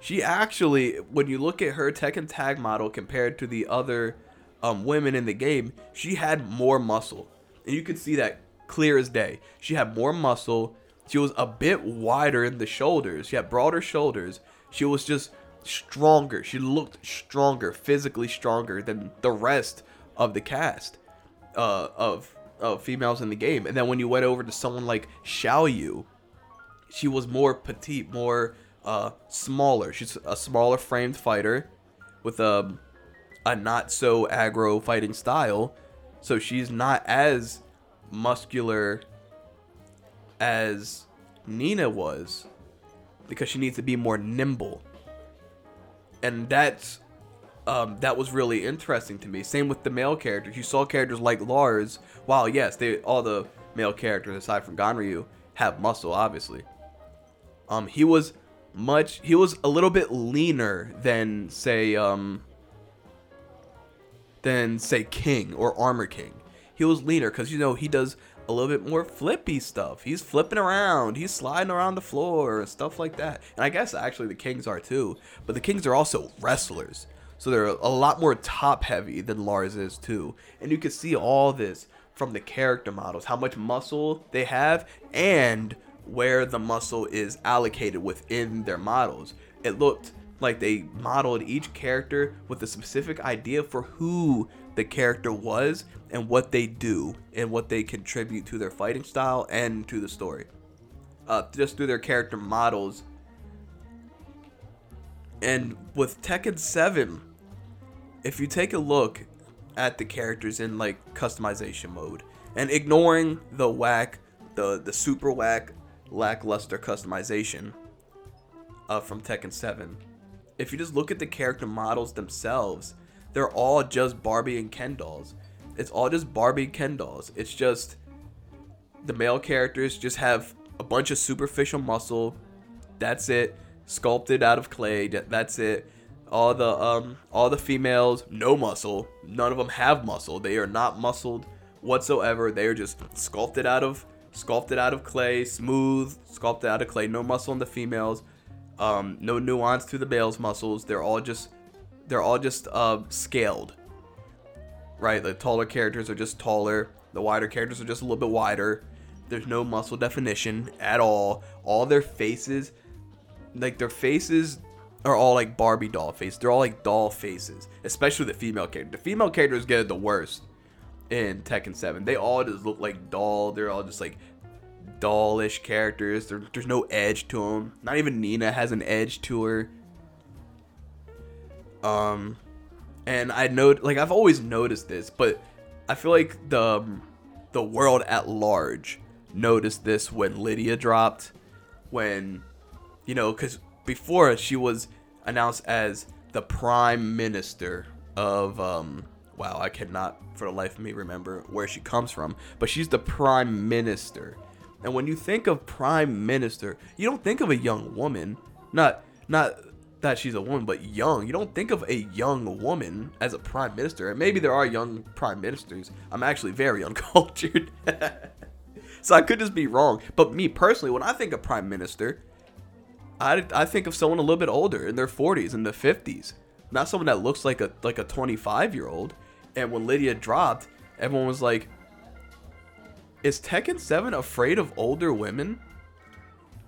She actually, when you look at her Tekken Tag model compared to the other um, women in the game, she had more muscle, and you can see that clear as day. She had more muscle. She was a bit wider in the shoulders. She had broader shoulders. She was just stronger. She looked stronger, physically stronger than the rest of the cast uh, of of females in the game. And then when you went over to someone like Xiao Yu, she was more petite, more uh, smaller. She's a smaller framed fighter with a a not so aggro fighting style. So she's not as muscular as Nina was because she needs to be more nimble. And that's um, that was really interesting to me. Same with the male characters. You saw characters like Lars. While yes, they all the male characters aside from Ganryu have muscle, obviously. Um, he was much. He was a little bit leaner than say um. Than say King or Armor King. He was leaner because you know he does a little bit more flippy stuff. He's flipping around, he's sliding around the floor and stuff like that. And I guess actually the Kings are too, but the Kings are also wrestlers. So they're a lot more top heavy than Lars is too. And you can see all this from the character models, how much muscle they have and where the muscle is allocated within their models. It looked like they modeled each character with a specific idea for who the character was and what they do and what they contribute to their fighting style and to the story. Uh, just through their character models. And with Tekken 7, if you take a look at the characters in like customization mode and ignoring the whack, the the super whack, lackluster customization uh, from Tekken 7, if you just look at the character models themselves, they're all just Barbie and Ken dolls. It's all just Barbie and Ken dolls. It's just the male characters just have a bunch of superficial muscle. That's it. Sculpted out of clay. That's it all the um all the females no muscle none of them have muscle they are not muscled whatsoever they are just sculpted out of sculpted out of clay smooth sculpted out of clay no muscle in the females um no nuance to the males muscles. They're all just they're all just uh scaled. Right? The taller characters are just taller. The wider characters are just a little bit wider. There's no muscle definition at all. All their faces like their faces are all like Barbie doll faces. They're all like doll faces, especially the female character. The female characters get it the worst in Tekken 7. They all just look like doll. They're all just like dollish characters. There, there's no edge to them. Not even Nina has an edge to her. Um, and I know, like I've always noticed this, but I feel like the the world at large noticed this when Lydia dropped, when you know, because before she was announced as the prime minister of um wow i cannot for the life of me remember where she comes from but she's the prime minister. And when you think of prime minister you don't think of a young woman. Not not that she's a woman but young. You don't think of a young woman as a prime minister. And maybe there are young prime ministers. I'm actually very uncultured. So i could just be wrong. But me personally when i think of prime minister I, I think of someone a little bit older in their 40s in the 50s not someone that looks like a like a 25 year old and when lydia dropped everyone was like is tekken 7 afraid of older women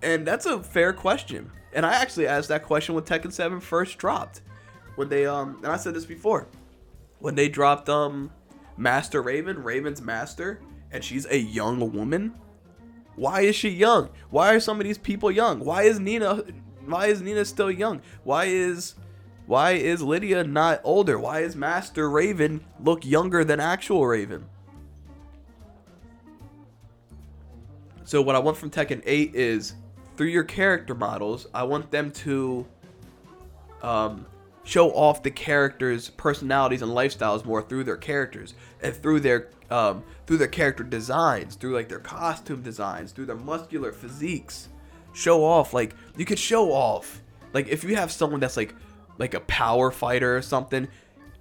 and that's a fair question and i actually asked that question when tekken 7 first dropped when they um and i said this before when they dropped um master raven raven's master and she's a young woman why is she young? Why are some of these people young? Why is Nina why is Nina still young? Why is why is Lydia not older? Why is Master Raven look younger than actual Raven? So what I want from Tekken 8 is through your character models, I want them to um, show off the characters' personalities and lifestyles more through their characters and through their um, through their character designs, through like their costume designs, through their muscular physiques. Show off like you could show off like if you have someone that's like like a power fighter or something,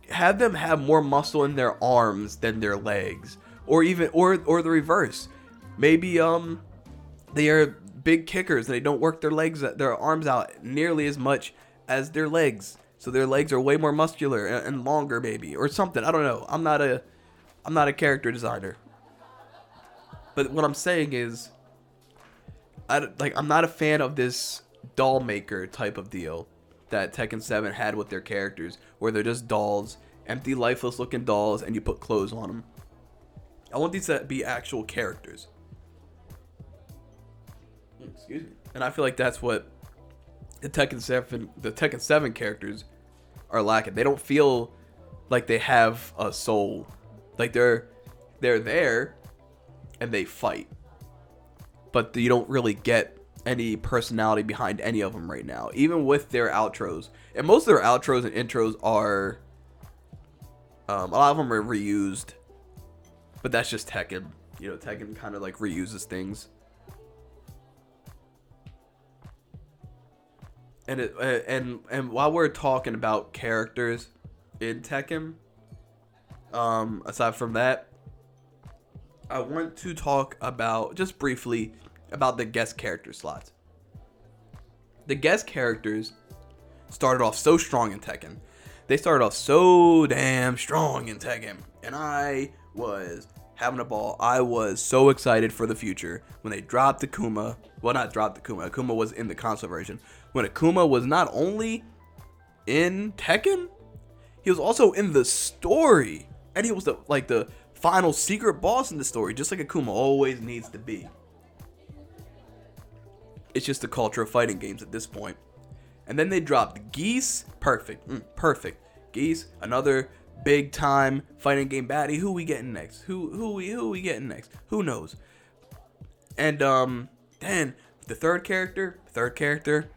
have them have more muscle in their arms than their legs, or even or or the reverse. Maybe um they are big kickers and they don't work their legs their arms out nearly as much as their legs. So their legs are way more muscular and longer maybe or something i don't know. I'm not a i'm not a character designer. But what i'm saying is i like i'm not a fan of this doll maker type of deal that tekken 7 had with their characters where they're just dolls empty lifeless looking dolls and you put clothes on them i want these to be actual characters excuse me and i feel like that's what the Tekken 7 the Tekken 7 characters are lacking. They don't feel like they have a soul. Like they're they're there and they fight. But you don't really get any personality behind any of them right now, even with their outros. And most of their outros and intros are um, a lot of them are reused. But that's just Tekken. You know, Tekken kind of like reuses things. and it uh, and and while we're talking about characters in Tekken, um, aside from that, I want to talk about just briefly about the guest character slots. The guest characters started off so strong in Tekken. They started off so damn strong in Tekken, and I was having a ball. I was so excited for the future when they dropped Akuma. Well, not dropped Akuma. Akuma was in the console version, when Akuma was not only in Tekken, he was also in the story, and he was the like the final secret boss in the story, just like Akuma always needs to be. It's just the culture of fighting games at this point. And then they dropped Geese, perfect, mm, perfect. Geese, another big time fighting game baddie. Who we getting next? Who who we who we getting next? Who knows? And um, then the third character, third character,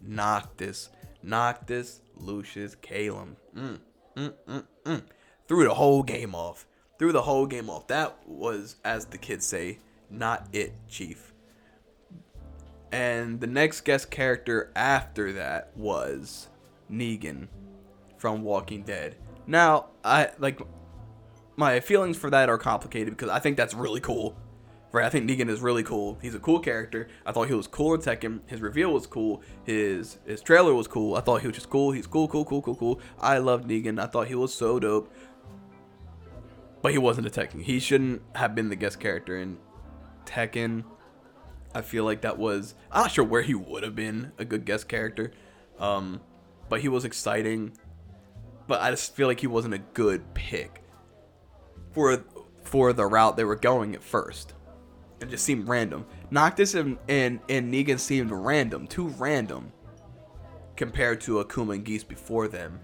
Noctis. Noctis, Lucis, Caelum. Mm, mm, mm, mm. Threw the whole game off. Threw the whole game off. That was, as the kids say, not it, Chief. And the next guest character after that was Negan from Walking Dead. Now, I like my feelings for that are complicated because I think that's really cool. Right, I think Negan is really cool. He's a cool character. I thought he was cool in Tekken. His reveal was cool. His his trailer was cool. I thought he was just cool. He's cool, cool, cool, cool, cool. I loved Negan. I thought he was so dope. But he wasn't a Tekken. He shouldn't have been the guest character in Tekken. I feel like that was I'm not sure where he would have been a good guest character. Um, but he was exciting. But I just feel like he wasn't a good pick for for the route they were going at first. It just seemed random. Noctis and, and, and Negan seemed random, too random compared to Akuma and Geese before them.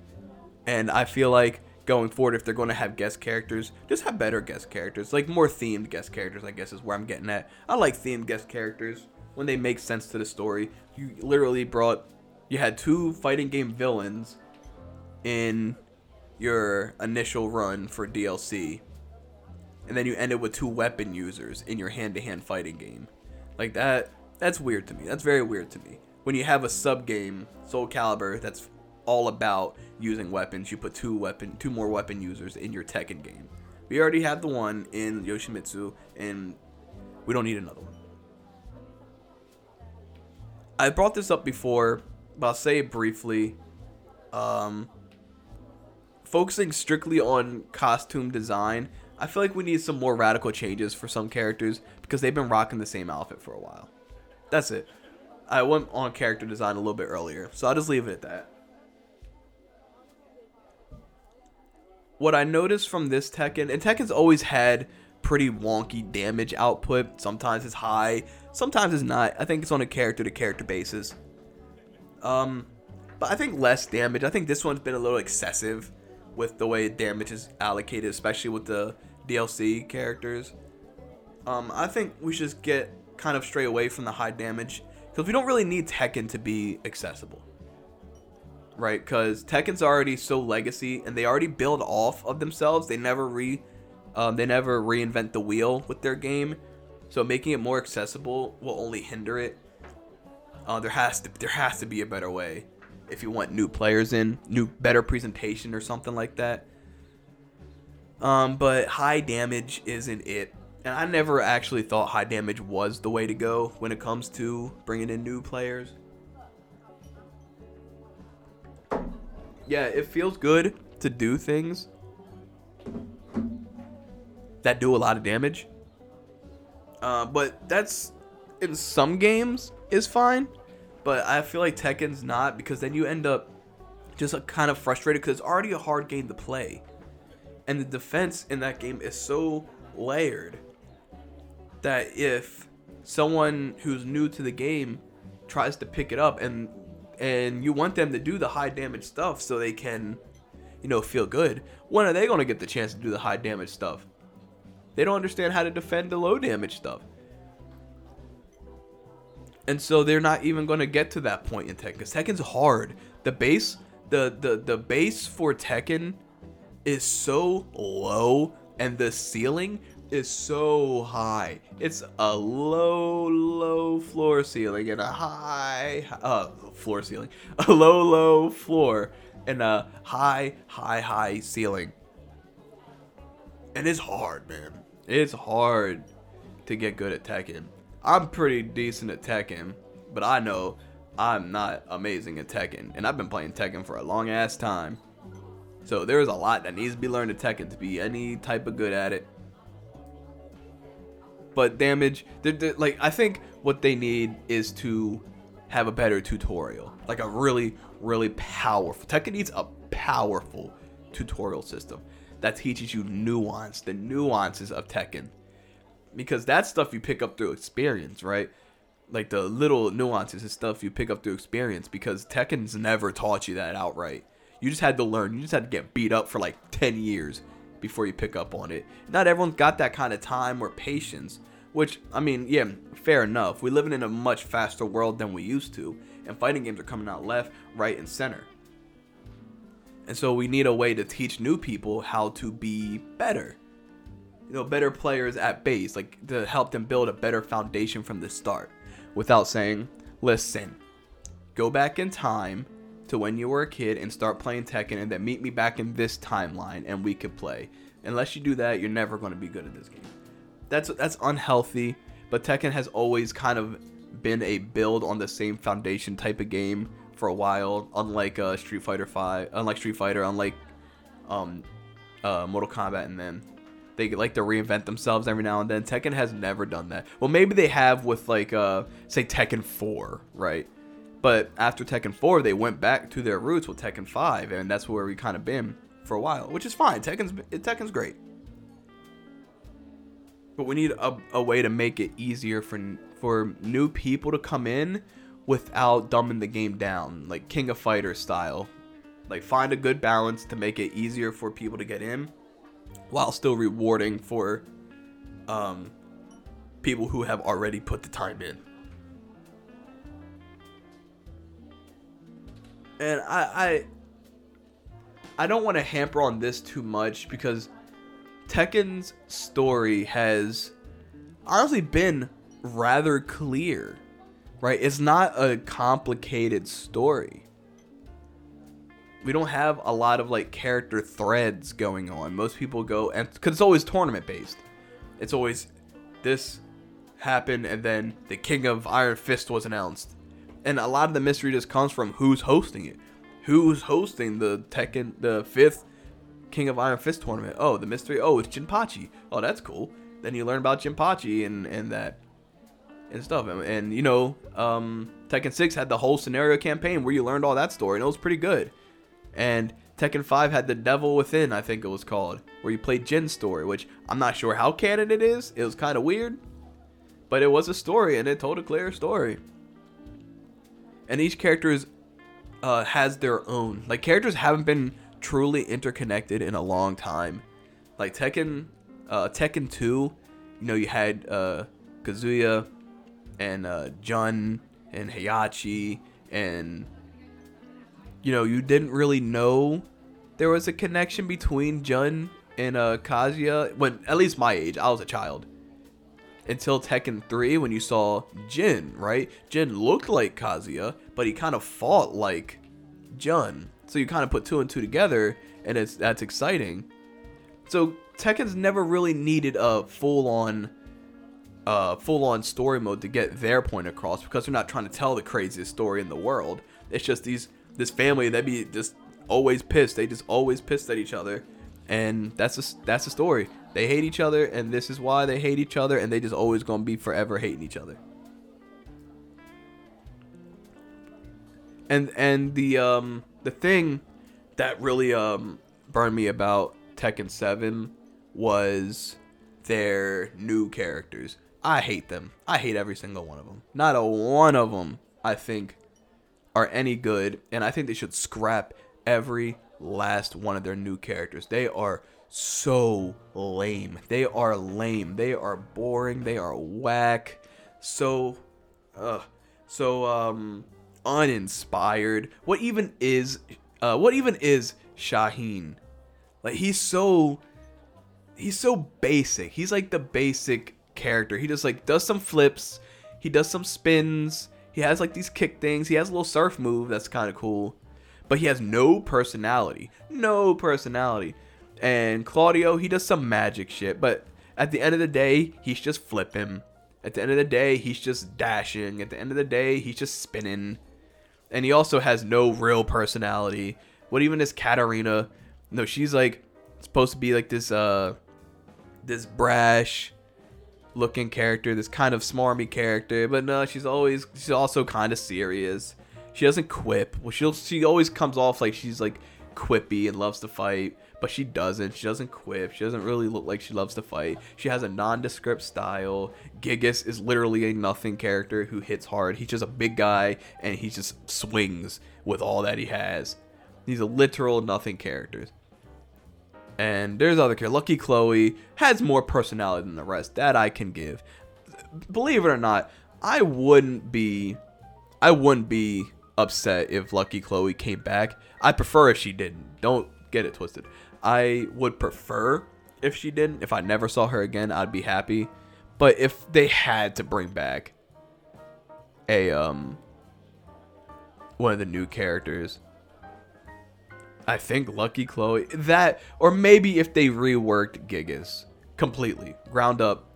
And I feel like going forward, if they're going to have guest characters, just have better guest characters, like more themed guest characters. I guess is where I'm getting at. I like themed guest characters when they make sense to the story. You literally brought, you had two fighting game villains in your initial run for DLC, and then you ended with two weapon users in your hand-to-hand fighting game. Like that, that's weird to me. That's very weird to me. When you have a sub game, Soul Calibur, that's all about using weapons. You put two weapon, two more weapon users in your Tekken game. We already have the one in Yoshimitsu, and we don't need another one. I brought this up before, but I'll say it briefly. Um, focusing strictly on costume design, I feel like we need some more radical changes for some characters because they've been rocking the same outfit for a while. That's it. I went on character design a little bit earlier, so I'll just leave it at that. What I noticed from this Tekken, and Tekken's always had pretty wonky damage output. Sometimes it's high, sometimes it's not. I think it's on a character to character basis. Um, but I think less damage. I think this one's been a little excessive with the way damage is allocated, especially with the DLC characters. Um, I think we should get kind of stray away from the high damage because we don't really need Tekken to be accessible right? Because Tekken's already so legacy, and they already build off of themselves. They never re, um, they never reinvent the wheel with their game. So making it more accessible will only hinder it. Uh, there has to there has to be a better way if you want new players in, new better presentation or something like that. Um, but high damage isn't it. And I never actually thought high damage was the way to go when it comes to bringing in new players. Yeah, it feels good to do things that do a lot of damage. Uh, but that's in some games is fine, but I feel like Tekken's not because then you end up just kind of frustrated because it's already a hard game to play, and the defense in that game is so layered that if someone who's new to the game tries to pick it up and and you want them to do the high damage stuff so they can, you know, feel good. When are they going to get the chance to do the high damage stuff? They don't understand how to defend the low damage stuff. And so they're not even going to get to that point in Tekken because Tekken's hard. The base, the, the, the base for Tekken is so low and the ceiling is so high. It's a low, low floor ceiling and a high, uh, floor ceiling, a low, low floor and a high, high, high ceiling. And it's hard, man. It's hard to get good at Tekken. I'm pretty decent at Tekken, but I know I'm not amazing at Tekken, and I've been playing Tekken for a long ass time. So there's a lot that needs to be learned at Tekken to be any type of good at it but damage they're, they're, like i think what they need is to have a better tutorial. Like a really really powerful tekken needs a powerful tutorial system that teaches you nuance the nuances of tekken. Because that's stuff you pick up through experience right? Like the little nuances and stuff you pick up through experience because tekken's never taught you that outright. You just had to learn you just had to get beat up for like 10 years before you pick up on it. Not everyone's got that kind of time or patience, which, I mean, yeah, fair enough. We're living in a much faster world than we used to, and fighting games are coming out left, right, and center. And so we need a way to teach new people how to be better. You know, better players at base, like to help them build a better foundation from the start without saying, listen, go back in time to when you were a kid and start playing Tekken and then meet me back in this timeline and we could play. Unless you do that, you're never going to be good at this game. That's that's unhealthy, but Tekken has always kind of been a build on the same foundation type of game for a while, unlike uh, Street Fighter 5, unlike Street Fighter, unlike um uh, Mortal Kombat and then they like to reinvent themselves every now and then. Tekken has never done that. Well, maybe they have with like uh say Tekken 4, right? But after Tekken 4, they went back to their roots with Tekken 5, and that's where we kind of been for a while, which is fine. Tekken's Tekken's great. but we need a, a way to make it easier for for new people to come in without dumbing the game down, like King of Fighters style. Like find a good balance to make it easier for people to get in while still rewarding for um people who have already put the time in. And I I I don't want to hamper on this too much because Tekken's story has honestly been rather clear, right? It's not a complicated story. We don't have a lot of like character threads going on. Most people go and because it's always tournament based. It's always this happened and then the King of Iron Fist was announced, and a lot of the mystery just comes from who's hosting it, who's hosting the Tekken the fifth King of Iron Fist tournament. Oh, the mystery. Oh, it's Jinpachi. Oh, that's cool. Then you learn about Jinpachi and and that and stuff. And, and you know, um, Tekken 6 had the whole scenario campaign where you learned all that story, and it was pretty good. And Tekken 5 had the Devil Within, I think it was called, where you played Jin's story, which I'm not sure how canon it is. It was kind of weird, but it was a story, and it told a clear story. And each character is, uh, has their own. Like characters haven't been truly interconnected in a long time. Like Tekken, uh, Tekken 2, you know, you had uh, Kazuya and uh, Jun and Heihachi, and you know, you didn't really know there was a connection between Jun and uh, Kazuya. When at least my age, I was a child. Until Tekken 3, when you saw Jin, right? Jin looked like Kazuya, but he kind of fought like Jun. So you kind of put two and two together, and it's that's exciting. So Tekken's never really needed a full on uh, full on story mode to get their point across because they're not trying to tell the craziest story in the world. It's just these this family that be just always pissed. They just always pissed at each other, and that's a, that's the story. They hate each other, and this is why they hate each other, and they just always gonna be forever hating each other. And and the um the thing that really um burned me about Tekken 7 was their new characters. I hate them. I hate every single one of them. Not a one of them I think are any good and I think they should scrap every last one of their new characters. They are so lame. They are lame. They are boring. They are whack. So uh so um uninspired. What even is uh what even is Shaheen? Like he's so he's so basic. He's like the basic character. He just like does some flips, he does some spins, he has like these kick things, he has a little surf move that's kind of cool. But he has no personality. No personality. And Claudio, he does some magic shit, but at the end of the day, he's just flipping. At the end of the day, he's just dashing. At the end of the day, he's just spinning and he also has no real personality. What even is Katarina? No, she's like supposed to be like this uh this brash looking character, this kind of smarmy character, but no, she's always she's also kind of serious. She doesn't quip. Well, she she always comes off like she's like quippy and loves to fight, but she doesn't. She doesn't quip. She doesn't really look like she loves to fight. She has a nondescript style. Gigas is literally a nothing character who hits hard. He's just a big guy and he just swings with all that he has. He's a literal nothing character. And there's other characters. Lucky Chloe has more personality than the rest. That I can give. Believe it or not, I wouldn't be I wouldn't be upset if Lucky Chloe came back. I prefer if she didn't. Don't get it twisted. I would prefer if she didn't. If I never saw her again, I'd be happy. But if they had to bring back a um one of the new characters, I think Lucky Chloe that or maybe if they reworked Gigas completely, ground up,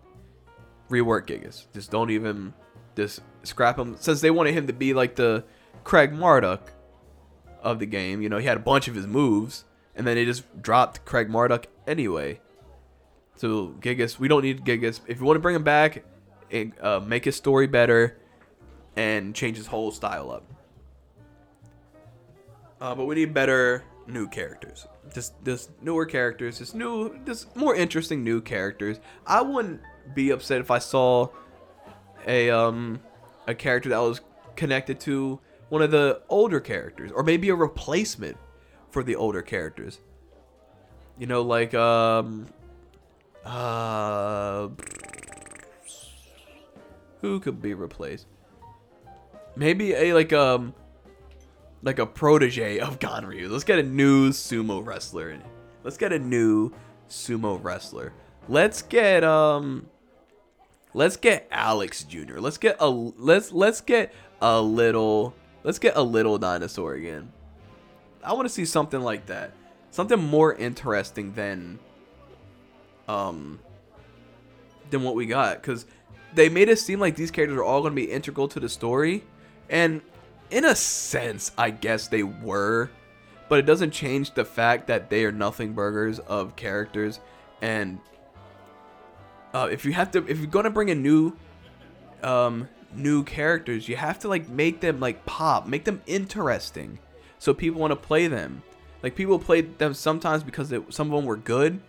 rework Gigas. Just don't even just scrap him since they wanted him to be like the Craig Marduk of the game. You know, he had a bunch of his moves and then they just dropped Craig Marduk anyway. So Gigas, we don't need Gigas. If you want to bring him back, and, uh, make his story better, and change his whole style up. Uh, but we need better new characters. Just just newer characters, just new, just more interesting new characters. I wouldn't be upset if I saw a um a character that was connected to one of the older characters or maybe a replacement for the older characters. You know, like um uh who could be replaced? Maybe a like um like a protege of Ganryu. Let's get a new sumo wrestler. Let's get a new sumo wrestler. Let's get um let's get Alex Jr. Let's get a let's let's get a little let's get a little dinosaur again. I want to see something like that. Something more interesting than um than what we got. Cuz they made it seem like these characters are all going to be integral to the story. And in a sense, I guess they were, but it doesn't change the fact that they are nothing burgers of characters. And uh, if you have to if you're gonna bring in new um new characters you have to like make them like pop make them interesting so people want to play them like people played them sometimes because some of them were good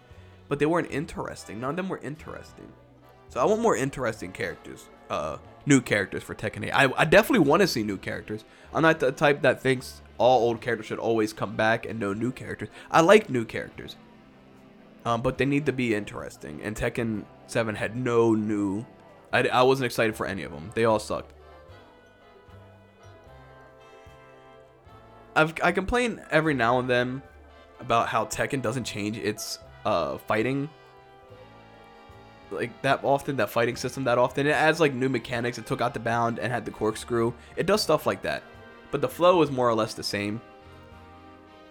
but they weren't interesting none of them were interesting so i want more interesting characters uh new characters for tekken 8 i, I definitely want to see new characters i'm not the type that thinks all old characters should always come back and no new characters i like new characters um, but they need to be interesting. And Tekken 7 had no new. I, I wasn't excited for any of them. They all sucked. I've, I complain every now and then about how Tekken doesn't change its uh, fighting like that often that fighting system that often it adds like new mechanics it took out the bound and had the corkscrew it does stuff like that but the flow is more or less the same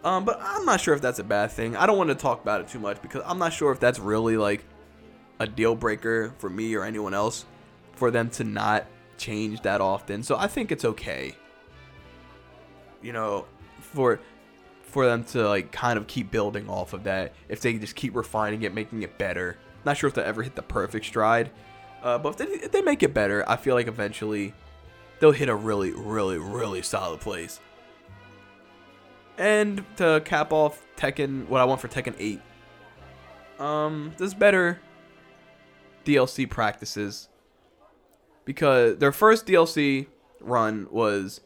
um, but I'm not sure if that's a bad thing. I don't want to talk about it too much because I'm not sure if that's really like a deal breaker for me or anyone else for them to not change that often. So I think it's okay. You know, for for them to like kind of keep building off of that. If they just keep refining it, making it better. Not sure if they ever hit the perfect stride. Uh, but if they, if they make it better, I feel like eventually they'll hit a really, really, really solid place. And to cap off Tekken, what I want for Tekken 8, um, there's better DLC practices because their first DLC run was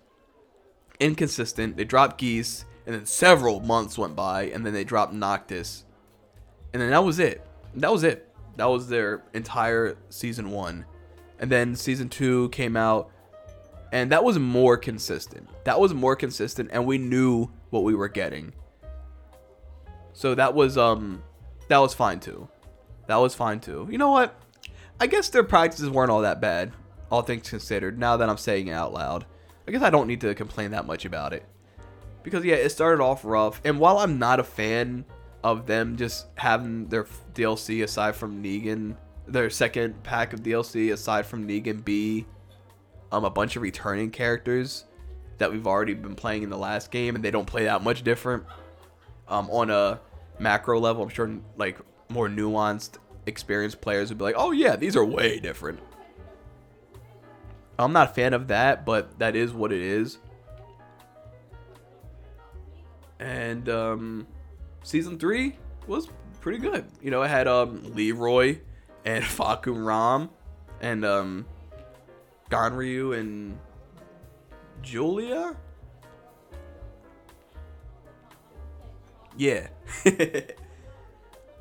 inconsistent. They dropped Geese, and then several months went by, and then they dropped Noctis, and then that was it. That was it. That was their entire season one, and then season two came out, and that was more consistent. That was more consistent, and we knew what we were getting. So that was um that was fine too. That was fine too. You know what? I guess their practices weren't all that bad, all things considered. Now that I'm saying it out loud, I guess I don't need to complain that much about it. Because yeah, it started off rough, and while I'm not a fan of them just having their DLC aside from Negan, their second pack of DLC aside from Negan be um a bunch of returning characters, that we've already been playing in the last game, and they don't play that much different. Um, on a macro level, I'm sure like more nuanced, experienced players would be like, "Oh yeah, these are way different." I'm not a fan of that, but that is what it is. And um, season three was pretty good. You know, it had um, Leroy and Fahkumram Ram and um, Ganryu and Julia? Yeah.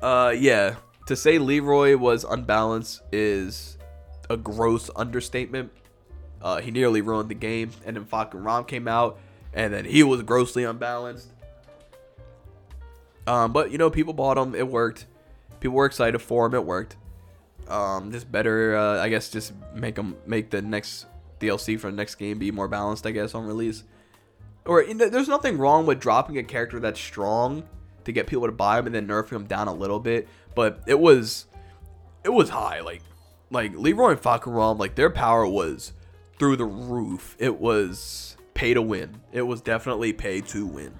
uh yeah. To say Leroy was unbalanced is a gross understatement. Uh, he nearly ruined the game, and then fucking Ram came out, and then he was grossly unbalanced. Um, but you know, people bought him. It worked. People were excited for him. It worked. Um, just better, uh, I guess, just make them make the next DLC for the next game be more balanced, I guess, on release. Or there's nothing wrong with dropping a character that's strong to get people to buy him and then nerfing him down a little bit, but it was it was high. Like like Leroy and Fahkumram, like their power was through the roof. It was pay to win. It was definitely pay to win.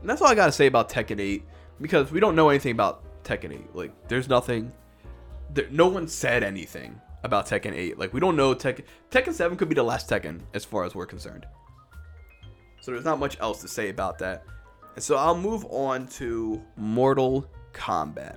And that's all I gotta say about Tekken 8 because we don't know anything about Tekken 8. Like, there's nothing. There, no one said anything about Tekken 8. Like we don't know Tekken Tekken 7 could be the last Tekken as far as we're concerned. So there's not much else to say about that. And so I'll move on to Mortal Kombat.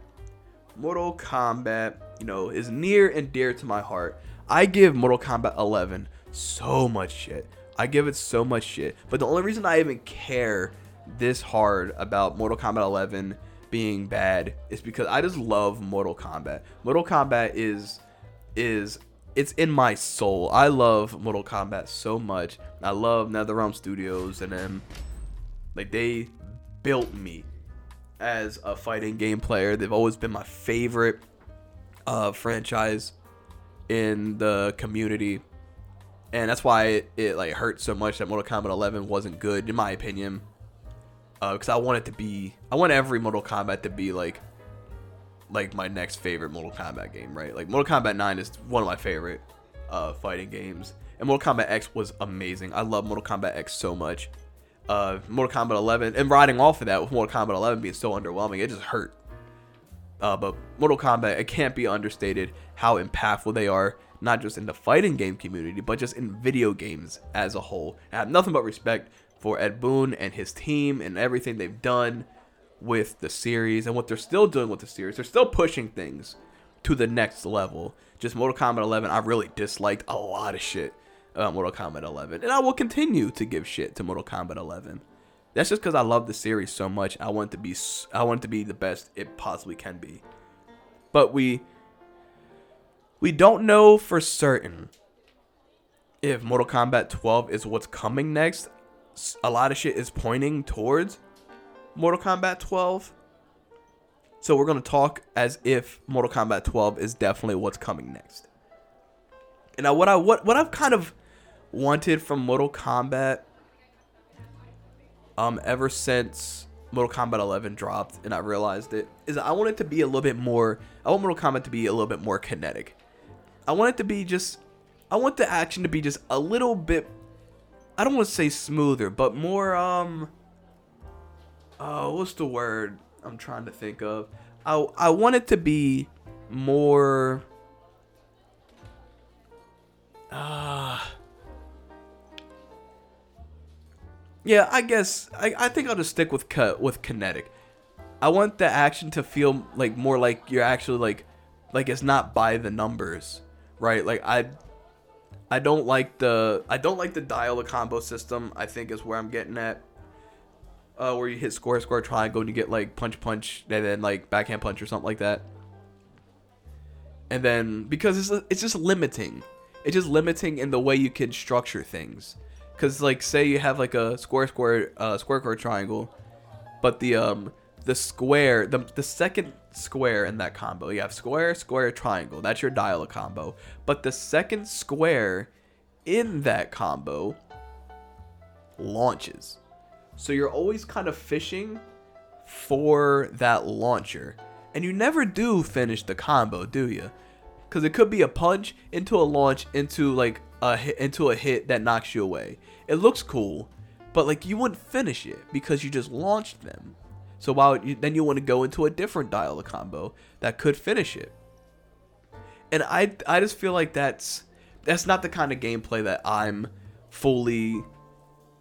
Mortal Kombat, you know, is near and dear to my heart. I give Mortal Kombat 11 so much shit. I give it so much shit. But the only reason I even care this hard about Mortal Kombat 11 being bad is because I just love Mortal Kombat. Mortal Kombat is is it's in my soul. I love Mortal Kombat so much. I love NetherRealm Studios and then like they built me as a fighting game player. They've always been my favorite uh, franchise in the community, and that's why it, it like hurt so much that Mortal Kombat 11 wasn't good in my opinion. Uh because uh, I want it to be, I want every Mortal Kombat to be like, like my next favorite Mortal Kombat game, right? Like Mortal Kombat 9 is one of my favorite uh, fighting games, and Mortal Kombat X was amazing. I love Mortal Kombat X so much uh, Mortal Kombat 11, and riding off of that with Mortal Kombat 11 being so underwhelming, it just hurt. Uh, but Mortal Kombat, it can't be understated how impactful they are, not just in the fighting game community, but just in video games as a whole. I have nothing but respect for Ed Boon and his team and everything they've done with the series and what they're still doing with the series. They're still pushing things to the next level. Just Mortal Kombat 11, I really disliked a lot of shit uh, Mortal Kombat 11, and I will continue to give shit to Mortal Kombat 11. That's just because I love the series so much. I want it to be I want it to be the best it possibly can be. But we we don't know for certain if Mortal Kombat 12 is what's coming next. A lot of shit is pointing towards Mortal Kombat 12. So we're going to talk as if Mortal Kombat 12 is definitely what's coming next. And now what I what what I've kind of wanted from Mortal Kombat um ever since Mortal Kombat 11 dropped and I realized it is I want it to be a little bit more I want Mortal Kombat to be a little bit more kinetic. I want it to be just I want the action to be just a little bit I don't want to say smoother, but more um uh what's the word I'm trying to think of? I I want it to be more uh Yeah, I guess I, I think I'll just stick with with kinetic. I want the action to feel like more like you're actually like like it's not by the numbers, right? Like I I don't like the I don't like the dial a combo system. I think is where I'm getting at. Uh, where you hit square, square, triangle, and you get like punch, punch, and then like backhand punch or something like that. And then because it's it's just limiting, it's just limiting in the way you can structure things. Cause like say you have like a square square uh, square square triangle, but the um the square the the second square in that combo you have square square triangle. That's your dial combo, but the second square in that combo launches, so you're always kind of fishing for that launcher, and you never do finish the combo, do you? Because it could be a punch into a launch into like a hit, into a hit that knocks you away. It looks cool, but like you wouldn't finish it because you just launched them. So while you, then you want to go into a different dial a combo that could finish it. And I I just feel like that's that's not the kind of gameplay that I'm fully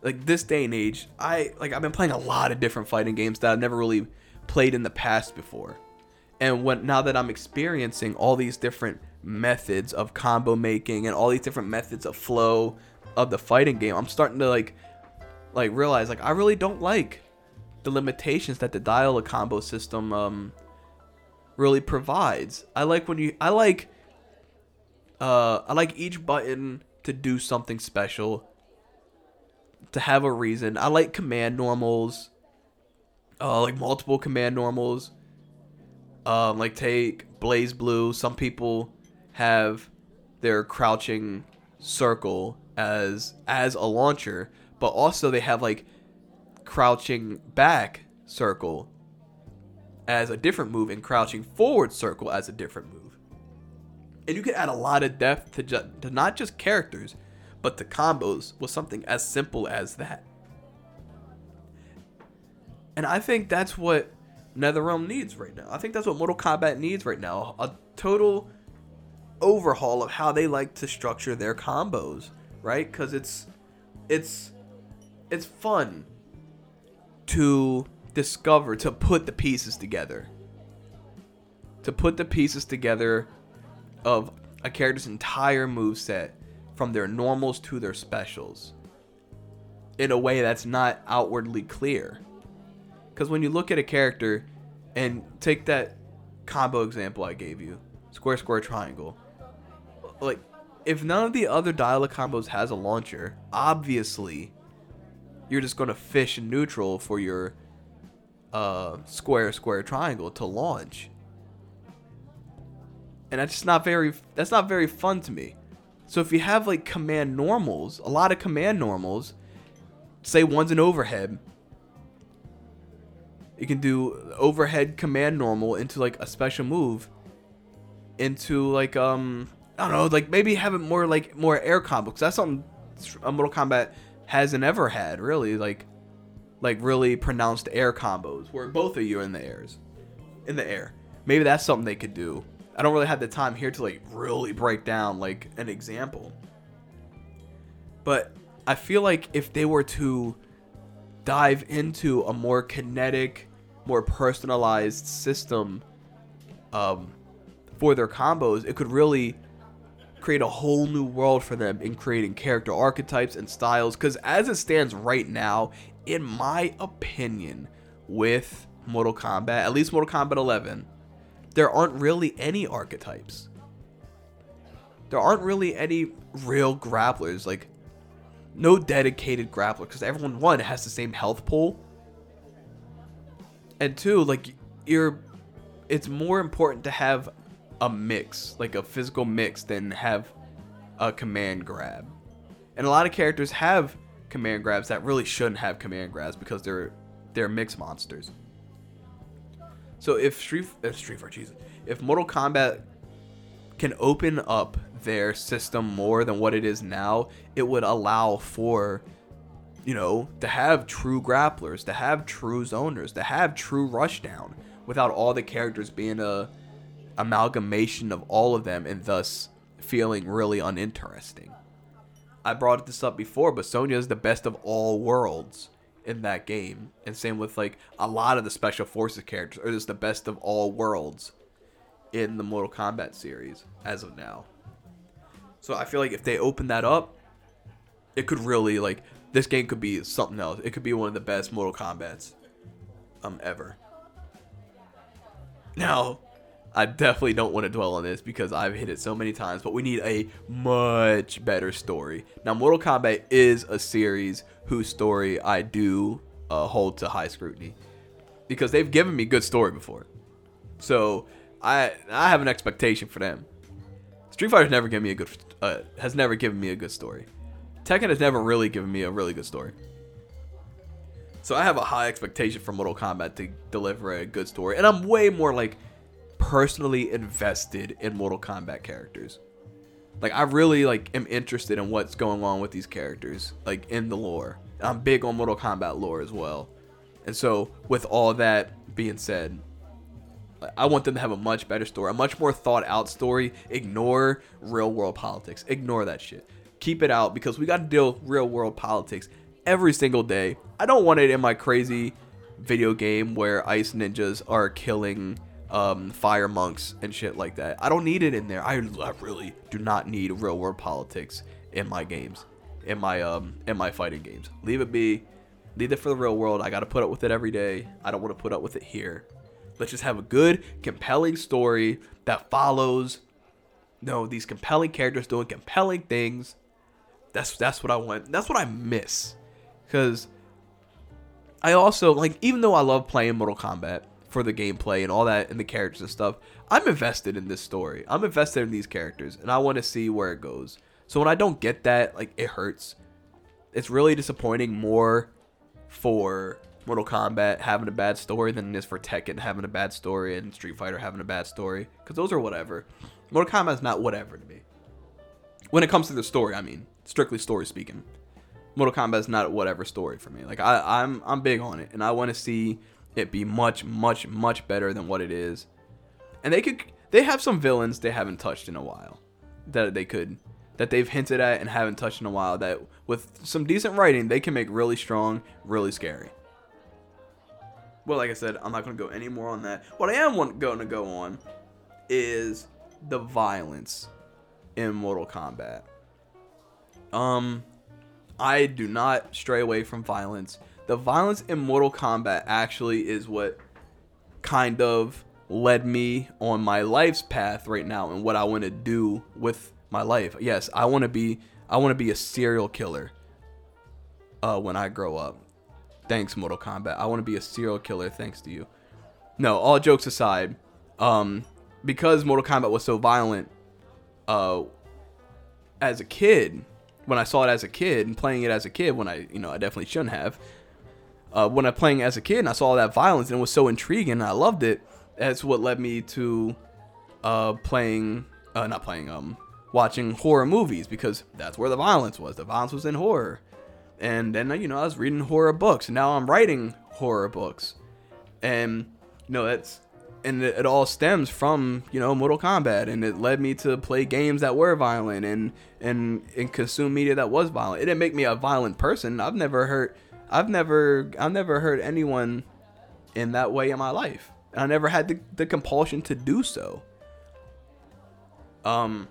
like this day and age. I like I've been playing a lot of different fighting games that I've never really played in the past before. And when now that I'm experiencing all these different methods of combo making and all these different methods of flow of the fighting game, I'm starting to like like realize like I really don't like the limitations that the dial a combo system um really provides. I like when you I like uh I like each button to do something special to have a reason. I like command normals. Uh like multiple command normals. Um like take BlazBlue. Some people have their crouching circle as as a launcher, but also they have like crouching back circle as a different move and crouching forward circle as a different move. And you can add a lot of depth to, ju- to not just characters, but to combos with something as simple as that. And I think that's what NetherRealm needs right now. I think that's what Mortal Kombat needs right now. A total overhaul of how they like to structure their combos, right? Because it's it's it's fun to discover to put the pieces together to put the pieces together of a character's entire move set from their normals to their specials in a way that's not outwardly clear. Because when you look at a character and take that combo example I gave you, square, square, triangle, like if none of the other dial a combos has a launcher, obviously you're just going to fish neutral for your uh, square, square, triangle to launch. And that's just not very that's not very fun to me. So if you have like command normals, a lot of command normals, say one's an overhead, you can do overhead command normal into like a special move into like um I don't know, like maybe have it more like more air combo because that's something a Mortal Kombat hasn't ever had really like like really pronounced air combos where both of you are in the airs in the air. Maybe that's something they could do. I don't really have the time here to like really break down like an example. But I feel like if they were to dive into a more kinetic, more personalized system um, for their combos, it could really create a whole new world for them in creating character archetypes and styles. Because as it stands right now, in my opinion, with Mortal Kombat, at least Mortal Kombat 11, there aren't really any archetypes. There aren't really any real grapplers. Like, no dedicated grappler. Because everyone, one, has the same health pool. And two, like, you're. It's more important to have a mix, like a physical mix, than have a command grab. And a lot of characters have command grabs that really shouldn't have command grabs because they're they're mix monsters. So if Street if Street Fighter Jesus, if Mortal Kombat can open up their system more than what it is now, it would allow for you know, to have true grapplers, to have true zoners, to have true rushdown without all the characters being a amalgamation of all of them and thus feeling really uninteresting. I brought this up before, but Sonya is the best of all worlds in that game. And same with like a lot of the special forces characters are just the best of all worlds in the Mortal Kombat series as of now. So I feel like if they open that up, it could really like this game could be something else. It could be one of the best Mortal Kombats um ever. Now, I definitely don't want to dwell on this because I've hit it so many times, but we need a much better story. Now, Mortal Kombat is a series whose story I do uh, hold to high scrutiny because they've given me good story before. So I I have an expectation for them. Street Fighter's never given me a good uh, has never given me a good story. Tekken has never really given me a really good story. So I have a high expectation for Mortal Kombat to deliver a good story, and I'm way more like personally invested in Mortal Kombat characters. Like I really like am interested in what's going on with these characters, like in the lore. I'm big on Mortal Kombat lore as well. And so with all that being said, I want them to have a much better story, a much more thought out story. Ignore real world politics. Ignore that shit. Keep it out because we got to deal with real world politics every single day. I don't want it in my crazy video game where ice ninjas are killing um, fire monks and shit like that. I don't need it in there. I, I really do not need real world politics in my games, in my um, in my fighting games. Leave it be. Leave it for the real world. I got to put up with it every day. I don't want to put up with it here. Let's just have a good, compelling story that follows. No, these compelling characters doing compelling things. That's that's what I want. That's what I miss. Cause I also like, even though I love playing Mortal Kombat, for the gameplay and all that and the characters and stuff. I'm invested in this story. I'm invested in these characters and I want to see where it goes. So when I don't get that, like it hurts. It's really disappointing more for Mortal Kombat having a bad story than it is for Tekken having a bad story and Street Fighter having a bad story because those are whatever. Mortal Kombat is not whatever to me. When it comes to the story, I mean, strictly story speaking. Mortal Kombat is not whatever story for me. Like I, I'm I'm big on it and I want to see it be much, much, much better than what it is. And they could they have some villains they haven't touched in a while. That they could that they've hinted at and haven't touched in a while that with some decent writing they can make really strong, really scary. Well, like I said, I'm not going to go any more on that. What I am going to go on is the violence in Mortal Kombat. Um, I do not stray away from violence. The violence in Mortal Kombat actually is what kind of led me on my life's path right now and what I want to do with my life. Yes, I want to be I want to be a serial killer uh when I grow up. Thanks Mortal Kombat. I want to be a serial killer thanks to you. No, all jokes aside, um because Mortal Kombat was so violent uh as a kid, when I saw it as a kid and playing it as a kid when I, you know, I definitely shouldn't have. Uh, when I playing as a kid and I saw all that violence and it was so intriguing and I loved it, that's what led me to uh, playing, uh, not playing, um, watching horror movies because that's where the violence was. The violence was in horror. And then, you know, I was reading horror books and now I'm writing horror books. And, you know, that's and it, it, all stems from you know Mortal Kombat, and it led me to play games that were violent and and and consume media that was violent. It didn't make me a violent person. I've never hurt. I've never I've never hurt anyone in that way in my life. I never had the, the compulsion to do so. Um.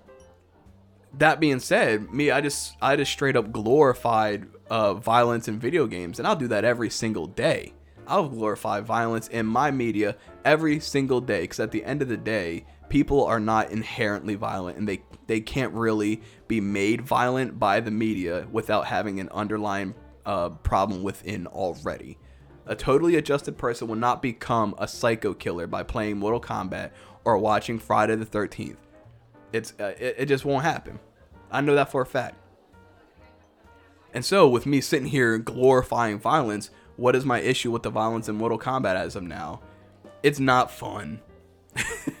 That being said, me I just I just straight up glorified uh, violence in video games, and I'll do that every single day. I'll glorify violence in my media every single day because at the end of the day, people are not inherently violent and they they can't really be made violent by the media without having an underlying uh, problem within already. A totally adjusted person will not become a psycho killer by playing Mortal Kombat or watching Friday the 13th. It's uh, it, it just won't happen. I know that for a fact. And so, with me sitting here glorifying violence, what is my issue with the violence in Mortal Kombat as of now? It's not fun.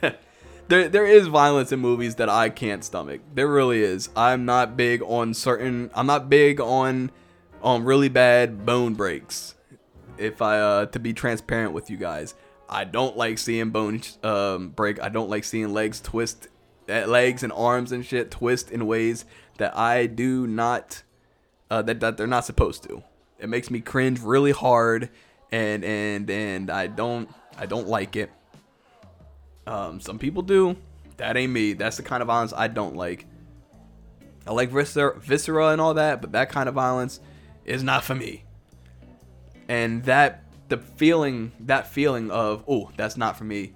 there there is violence in movies that I can't stomach. There really is. I'm not big on certain I'm not big on on really bad bone breaks. If I uh to be transparent with you guys, I don't like seeing bones um break. I don't like seeing legs twist eh, legs and arms and shit twist in ways that I do not uh, that, that they're not supposed to. It makes me cringe really hard, and and and I don't I don't like it. Um, some people do. That ain't me. That's the kind of violence I don't like. I like viscera, viscera and all that, but that kind of violence is not for me. And that the feeling, that feeling of oh, that's not for me.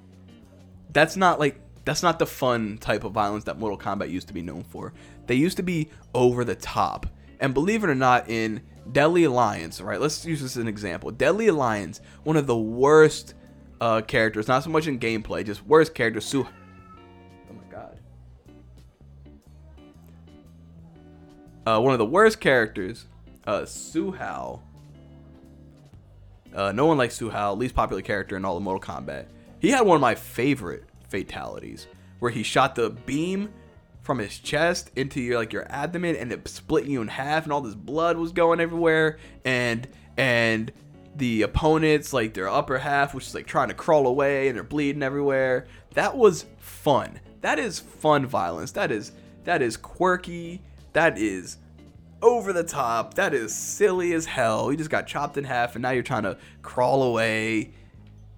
That's not like that's not the fun type of violence that Mortal Kombat used to be known for. They used to be over the top. And believe it or not, in Deadly Alliance, right? Let's use this as an example. Deadly Alliance, one of the worst uh, characters, not so much in gameplay, just worst characters. Su. Oh my god. Uh, one of the worst characters, uh, Hsu Hao. Uh, no one likes Hsu Hao, least popular character in all of Mortal Kombat. He had one of my favorite fatalities, where he shot the beam from his chest into your like your abdomen and it split you in half and all this blood was going everywhere and and the opponents like their upper half which is like trying to crawl away and they're bleeding everywhere that was fun that is fun violence that is that is quirky that is over the top that is silly as hell you just got chopped in half and now you're trying to crawl away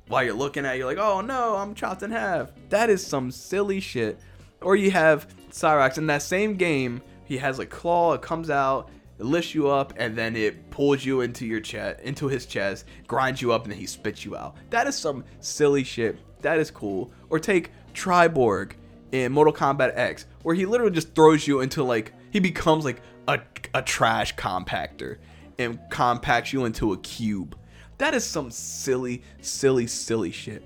while you're looking at it, you're like oh no i'm chopped in half that is some silly shit or you have Cyrax in that same game. He has a claw. It comes out, it lifts you up, and then it pulls you into your chest, into his chest, grinds you up, and then he spits you out. That is some silly shit. That is cool. Or take Triborg in Mortal Kombat X, where he literally just throws you into like he becomes like a, a trash compactor and compacts you into a cube. That is some silly, silly, silly shit.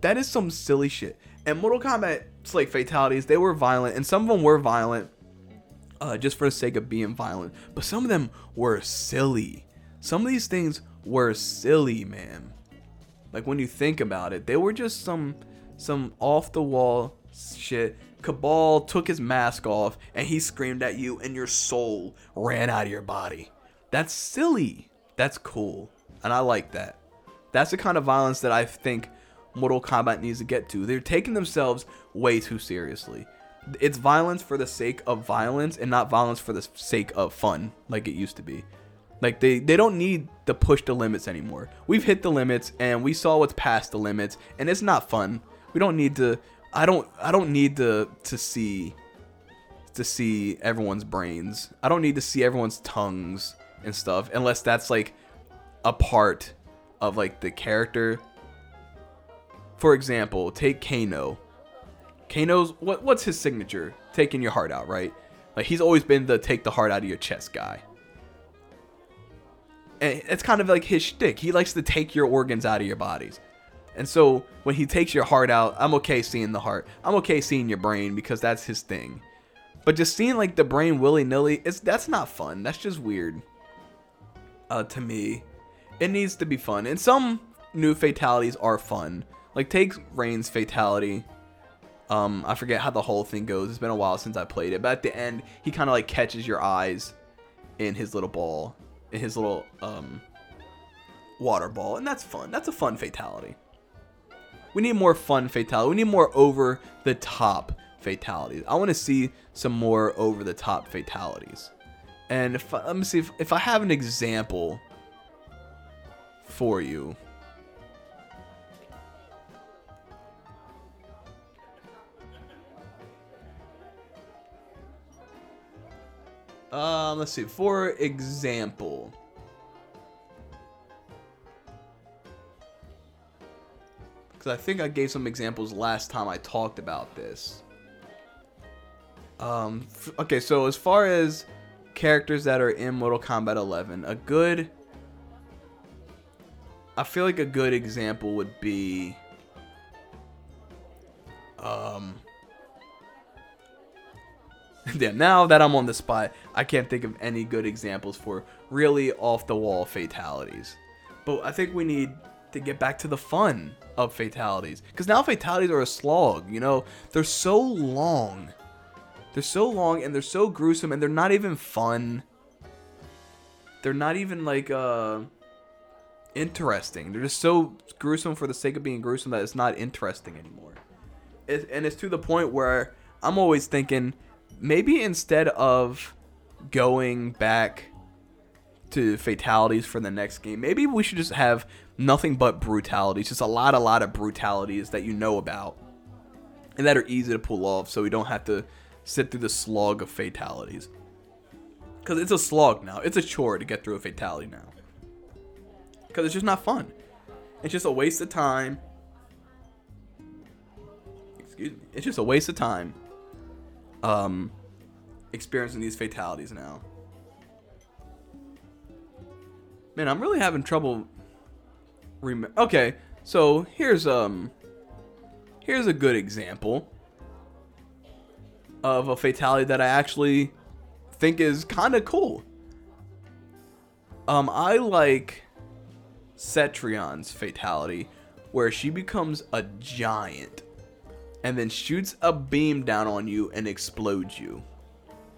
That is some silly shit. And Mortal Kombat like fatalities. They were violent, and some of them were violent, uh, just for the sake of being violent. But some of them were silly. Some of these things were silly, man. Like when you think about it, they were just some some off the wall shit. Kabal took his mask off and he screamed at you, and your soul ran out of your body. That's silly. That's cool. And I like that. That's the kind of violence that I think Mortal Kombat needs to get to. They're taking themselves way too seriously. It's violence for the sake of violence and not violence for the sake of fun like it used to be. Like they they don't need to push the limits anymore. We've hit the limits and we saw what's past the limits and it's not fun. We don't need to I don't I don't need to to see to see everyone's brains. I don't need to see everyone's tongues and stuff unless that's like a part of like the character. For example, take Kano. Kano's what what's his signature? Taking your heart out, right? Like he's always been the take the heart out of your chest guy. And it's kind of like his shtick. He likes to take your organs out of your bodies. And so when he takes your heart out, I'm okay seeing the heart. I'm okay seeing your brain because that's his thing. But just seeing like the brain willy nilly, it's that's not fun. That's just weird. Uh, to me, it needs to be fun. And some new fatalities are fun. Like take Rain's fatality. Um, I forget how the whole thing goes. It's been a while since I played it. But at the end, he kind of like catches your eyes in his little ball, in his little um water ball, and that's fun. That's a fun fatality. We need more fun fatalities. We need more over the top fatalities. I want to see some more over the top fatalities. And if let me see if, if I have an example for you. Um, let's see. For example, because I think I gave some examples last time I talked about this. Um, f- okay, so as far as characters that are in Mortal Kombat 11, a good, I feel like a good example would be, um, yeah. Now that I'm on the spot, I can't think of any good examples for really off the wall fatalities. But I think we need to get back to the fun of fatalities because now fatalities are a slog. You know, they're so long they're so long and they're so gruesome and they're not even fun. They're not even like uh interesting. They're just so gruesome for the sake of being gruesome that it's not interesting anymore. It, and it's to the point where I'm always thinking maybe instead of going back to fatalities for the next game, maybe we should just have nothing but brutality. It's just a lot, a lot of brutalities that you know about and that are easy to pull off so we don't have to sit through the slog of fatalities. Because it's a slog now. It's a chore to get through a fatality now. Because it's just not fun. It's just a waste of time. Excuse me. It's just a waste of time. Um, experiencing these fatalities now. Man, I'm really having trouble. Rem- okay, so here's um, here's a good example of a fatality that I actually think is kind of cool. Um, I like Cetrion's fatality, where she becomes a giant and then shoots a beam down on you and explodes you.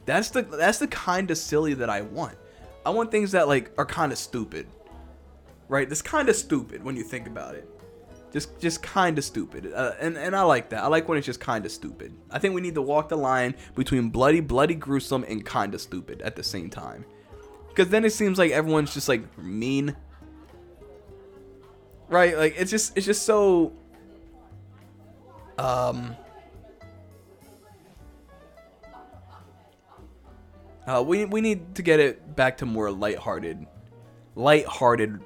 That's the that's the kind of silly that I want. I want things that like are kind of stupid. Right? That's kind of stupid when you think about it. Just just kind of stupid. Uh, and and i like that. I like when it's just kind of stupid. I think we need to walk the line between bloody bloody gruesome and kind of stupid at the same time. Because then it seems like everyone's just like mean. Right? Like it's just it's just so um uh, we, we need to get it back to more lighthearted lighthearted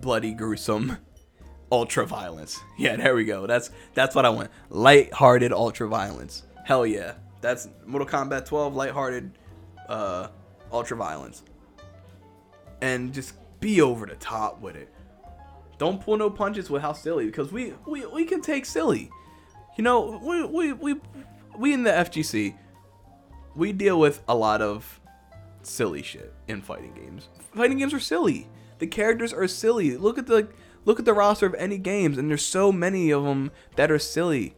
bloody gruesome ultra violence. Yeah, there we go. That's that's what I want. Light-hearted ultra violence. Hell yeah. That's Mortal Kombat 12 light-hearted uh ultra violence. And just be over the top with it. Don't pull no punches with how silly because we we, we can take silly. You know, we we we we in the FGC we deal with a lot of silly shit in fighting games. Fighting games are silly. The characters are silly. Look at the Look at the roster of any games, and there's so many of them that are silly.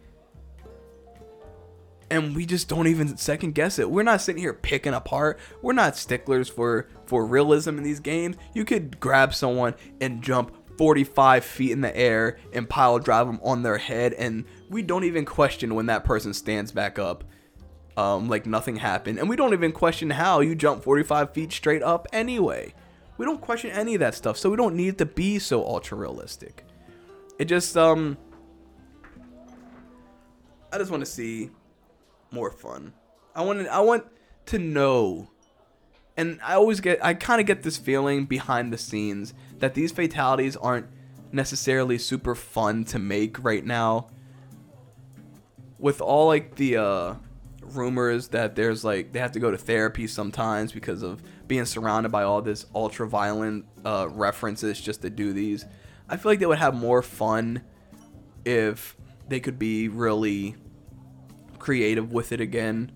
And we just don't even second guess it. We're not sitting here picking apart. We're not sticklers for for realism in these games. You could grab someone and jump 45 feet in the air and pile drive them on their head, and we don't even question when that person stands back up. Um, like nothing happened, and we don't even question how you jump 45 feet straight up anyway. We don't question any of that stuff, so we don't need to be so ultra realistic. It just um I just want to see more fun. I want I want to know and I always get I kind of get this feeling behind the scenes that these fatalities aren't necessarily super fun to make right now. With all like the uh rumors that there's like they have to go to therapy sometimes because of being surrounded by all this ultra violent uh, references just to do these. I feel like they would have more fun if they could be really creative with it again.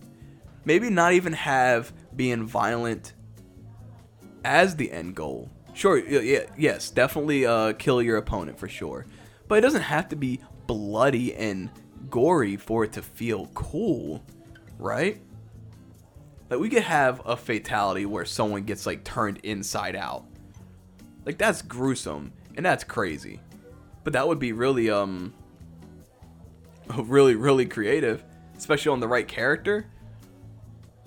Maybe not even have being violent as the end goal. Sure, yeah, yes, definitely uh, kill your opponent for sure. But it doesn't have to be bloody and gory for it to feel cool right? Like we could have a fatality where someone gets like turned inside out. Like that's gruesome and that's crazy. But that would be really um really really creative, especially on the right character.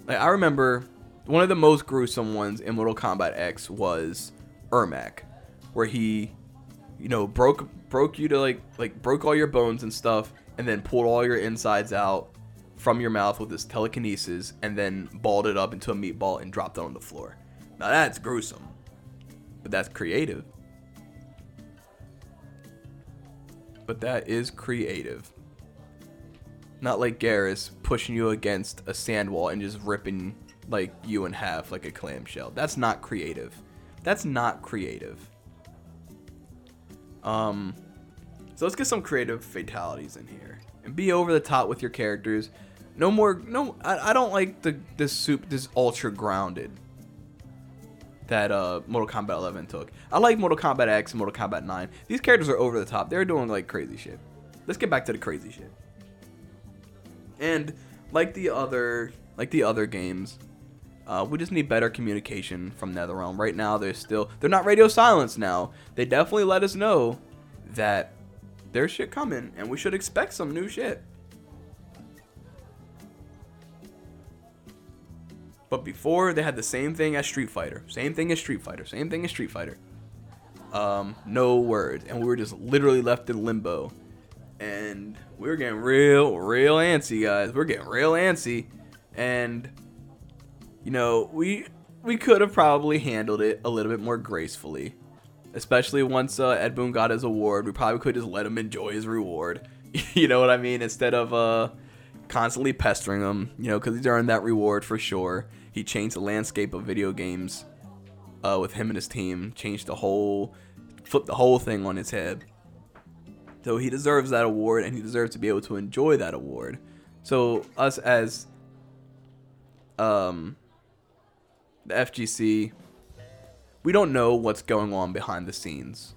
Like I remember one of the most gruesome ones in Mortal Kombat X was Ermac, where he you know broke broke you to like like broke all your bones and stuff and then pulled all your insides out from your mouth with his telekinesis and then balled it up into a meatball and dropped it on the floor. Now that's gruesome, but that's creative. But that is creative. Not like Geras pushing you against a sand wall and just ripping like you in half like a clamshell. That's not creative. That's not creative. Um so let's get some creative fatalities in here and be over the top with your characters no more. No, I, I don't like the this soup. This ultra grounded that uh Mortal Kombat 11 took. I like Mortal Kombat X Mortal Kombat 9. These characters are over the top. They're doing like crazy shit. Let's get back to the crazy shit. And like the other like the other games, uh, we just need better communication from NetherRealm. Right now, they're still they're not radio silence now. They definitely let us know that there's shit coming, and we should expect some new shit. But before they had the same thing as Street Fighter, same thing as Street Fighter, same thing as Street Fighter. Um, no words, and we were just literally left in limbo, and we were getting real, real antsy, guys. We're getting real antsy, and you know we we could have probably handled it a little bit more gracefully, especially once uh, Ed Boon got his award. We probably could just let him enjoy his reward. you know what I mean? Instead of uh constantly pestering him, you know, because he's earned that reward for sure. He changed the landscape of video games uh, with him and his team. Changed the whole, flipped the whole thing on its head. So he deserves that award, and he deserves to be able to enjoy that award. So us as um, the FGC, we don't know what's going on behind the scenes,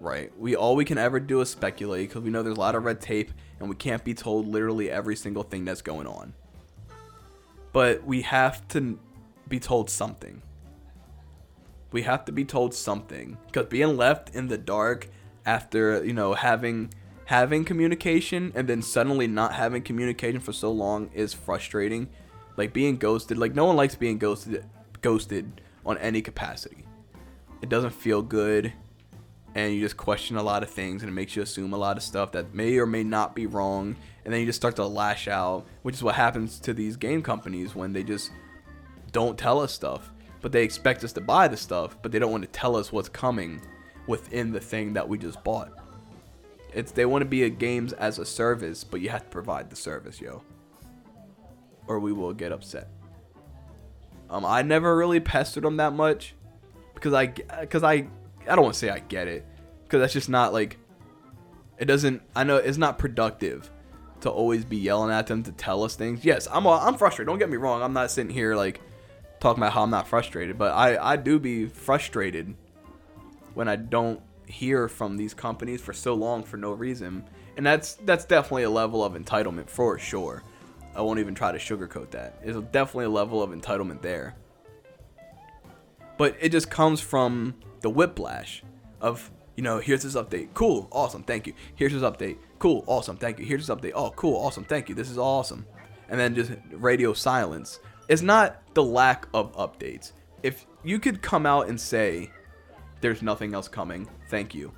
right? We all we can ever do is speculate because we know there's a lot of red tape, and we can't be told literally every single thing that's going on but we have to be told something. We have to be told something because being left in the dark after you know having having communication and then suddenly not having communication for so long is frustrating. Like being ghosted, like no one likes being ghosted ghosted on any capacity. It doesn't feel good and you just question a lot of things and it makes you assume a lot of stuff that may or may not be wrong and then you just start to lash out which is what happens to these game companies when they just don't tell us stuff but they expect us to buy the stuff but they don't want to tell us what's coming within the thing that we just bought. It's they want to be a games as a service but you have to provide the service yo. Or we will get upset. Um i never really pestered them that much because i because i I don't want to say I get it because that's just not like it doesn't. I know it's not productive to always be yelling at them to tell us things. Yes, I'm I'm frustrated. Don't get me wrong. I'm not sitting here like talking about how I'm not frustrated, but I I do be frustrated when I don't hear from these companies for so long for no reason. And that's that's definitely a level of entitlement for sure. I won't even try to sugarcoat that. It's definitely a level of entitlement there. But it just comes from the whiplash of you know here's this update cool awesome thank you here's this update cool awesome thank you here's this update oh cool awesome thank you this is awesome and then just radio silence it's not the lack of updates if you could come out and say there's nothing else coming thank you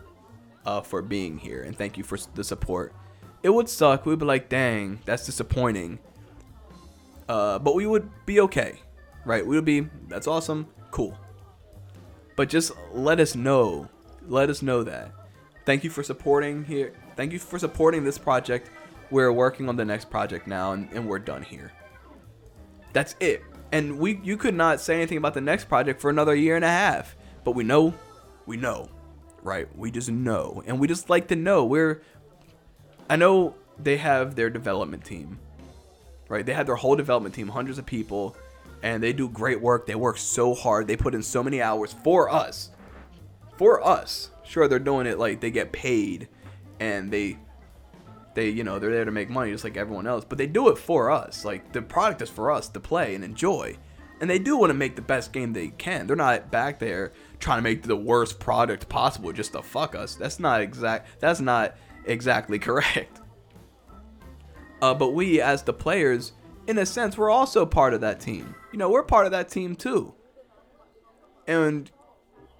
uh, for being here and thank you for the support it would suck. We'd be like, dang, that's disappointing. Uh, but we would be okay, right? We would be, that's awesome, cool. But just let us know, let us know that. Thank you for supporting here. Thank you for supporting this project. We're working on the next project now, and, and we're done here. That's it. And we, you could not say anything about the next project for another year and a half. But we know, we know, right? We just know, and we just like to know. We're, I know they have their development team, right? They have their whole development team, hundreds of people, and they do great work. They work so hard. They put in so many hours for us. For us. Sure, they're doing it like they get paid and they they you know, they're there to make money just like everyone else, but they do it for us. Like the product is for us to play and enjoy. And they do want to make the best game they can. They're not back there trying to make the worst product possible just to fuck us. That's not exact that's not exactly correct. Uh, but we as the players in a sense, we're also part of that team. You know, we're part of that team too. And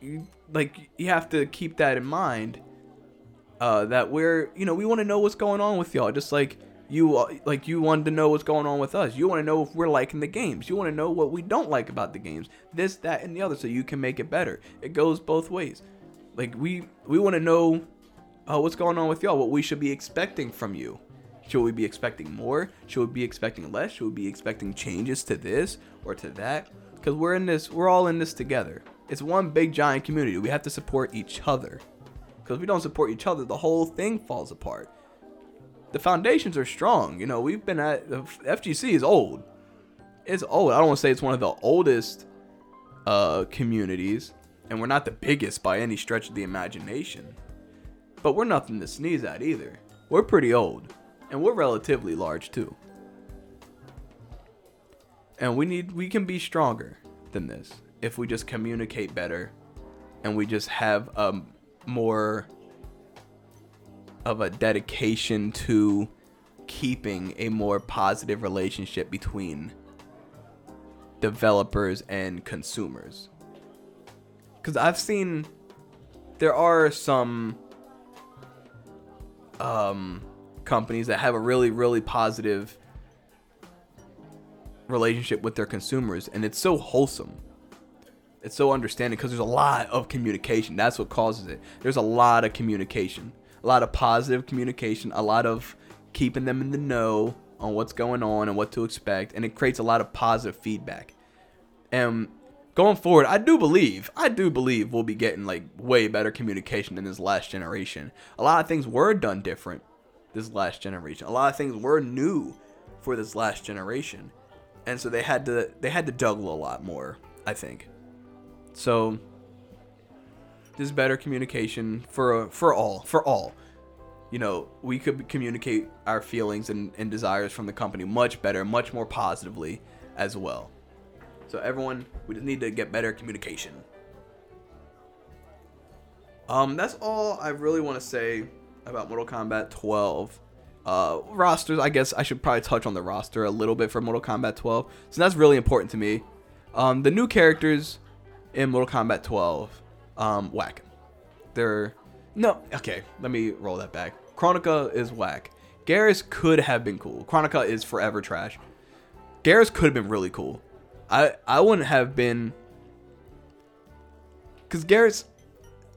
you, like you have to keep that in mind. Uh, that we're, you know, we want to know what's going on with y'all, just like you, uh, like you wanted to know what's going on with us. You want to know if we're liking the games. You want to know what we don't like about the games. This, that, and the other, so you can make it better. It goes both ways. Like we, we want to know uh, what's going on with y'all, what we should be expecting from you. Should we be expecting more? Should we be expecting less? Should we be expecting changes to this or to that? Because we're in this, we're all in this together. It's one big giant community. We have to support each other. Because if we don't support each other, the whole thing falls apart. The foundations are strong. You know, we've been at the FGC is old. It's old. I don't want to say it's one of the oldest uh, communities, and we're not the biggest by any stretch of the imagination. But we're nothing to sneeze at either. We're pretty old and we're relatively large too. And we need we can be stronger than this if we just communicate better and we just have a more of a dedication to keeping a more positive relationship between developers and consumers. Cuz I've seen there are some um companies that have a really really positive relationship with their consumers and it's so wholesome. It's so understanding because there's a lot of communication. That's what causes it. There's a lot of communication. A lot of positive communication a lot of keeping them in the know on what's going on and what to expect and it creates a lot of positive feedback. And going forward i do believe i do believe we'll be getting like way better communication in this last generation. A lot of things were done different this last generation. A lot of things were new for this last generation. And so they had to they had to juggle a lot more, I think. So this better communication for for all, for all. You know, we could communicate our feelings and, and desires from the company much better, much more positively as well. So everyone, we just need to get better communication. Um, that's all I really want to say about Mortal Kombat 12. Uh, rosters, I guess I should probably touch on the roster a little bit for Mortal Kombat 12, so that's really important to me. Um, the new characters in Mortal Kombat 12, um, whack. They're no okay. Let me roll that back. Kronika is whack. Geras could have been cool. Kronika is forever trash. Geras could have been really cool. I I wouldn't have been because Geras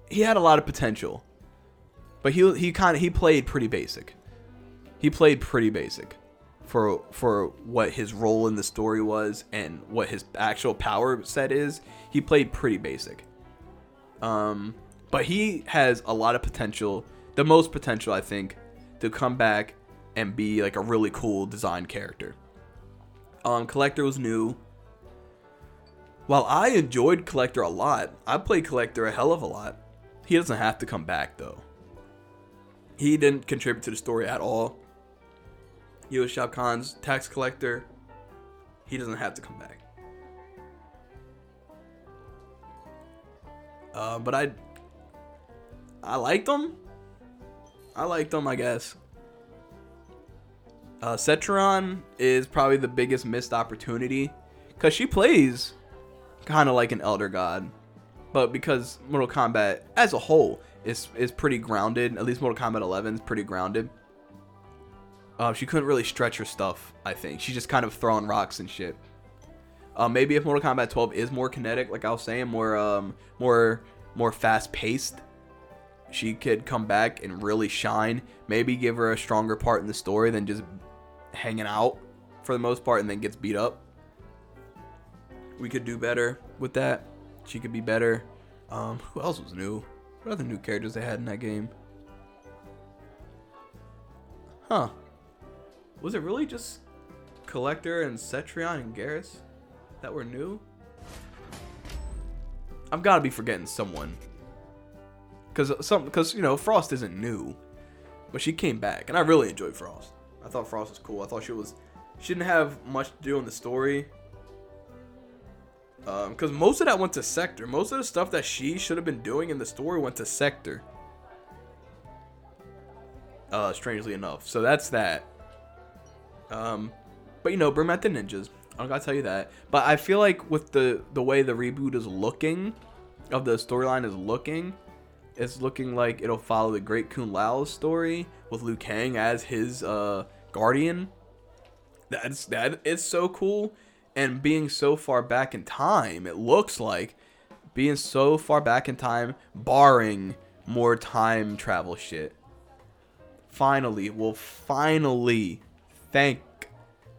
he had a lot of potential. But he he kind of he played pretty basic. He played pretty basic for for what his role in the story was and what his actual power set is. He played pretty basic. Um, but he has a lot of potential. The most potential, I think, to come back and be like a really cool design character. Um, Collector was new. While I enjoyed Collector a lot, I played Collector a hell of a lot. He doesn't have to come back though. He didn't contribute to the story at all. He was Shao Kahn's tax collector. He doesn't have to come back. Uh, but I, I liked him. I liked him, I guess. Uh, Cetrion is probably the biggest missed opportunity because she plays kind of like an elder god, but because Mortal Kombat as a whole is is pretty grounded. At least Mortal Kombat 11 is pretty grounded. Uh, she couldn't really stretch her stuff. I think she's just kind of throwing rocks and shit. Uh, maybe if Mortal Kombat 12 is more kinetic, like I was saying, more um, more more fast paced, she could come back and really shine. Maybe give her a stronger part in the story than just hanging out for the most part and then gets beat up. We could do better with that. She could be better. Um, who else was new? What other new characters they had in that game? Huh. Was it really just Collector and Cetrion and Geras that were new? I've got to be forgetting someone. Cause uh, some, cause you know, Frost isn't new, but she came back, and I really enjoyed Frost. I thought Frost was cool. I thought she was, she didn't have much to do in the story. Um, cause most of that went to Sektor. Most of the stuff that she should have been doing in the story went to Sektor. Uh, strangely enough. So that's that. Um, but you know, bring back the ninjas. I gotta tell you that. But I feel like with the the way the reboot is looking, of the storyline is looking, it's looking like it'll follow the Great Kung Lao's story with Liu Kang as his uh guardian. That's that is so cool, and being so far back in time, it looks like being so far back in time, barring more time travel shit. Finally, we'll finally thank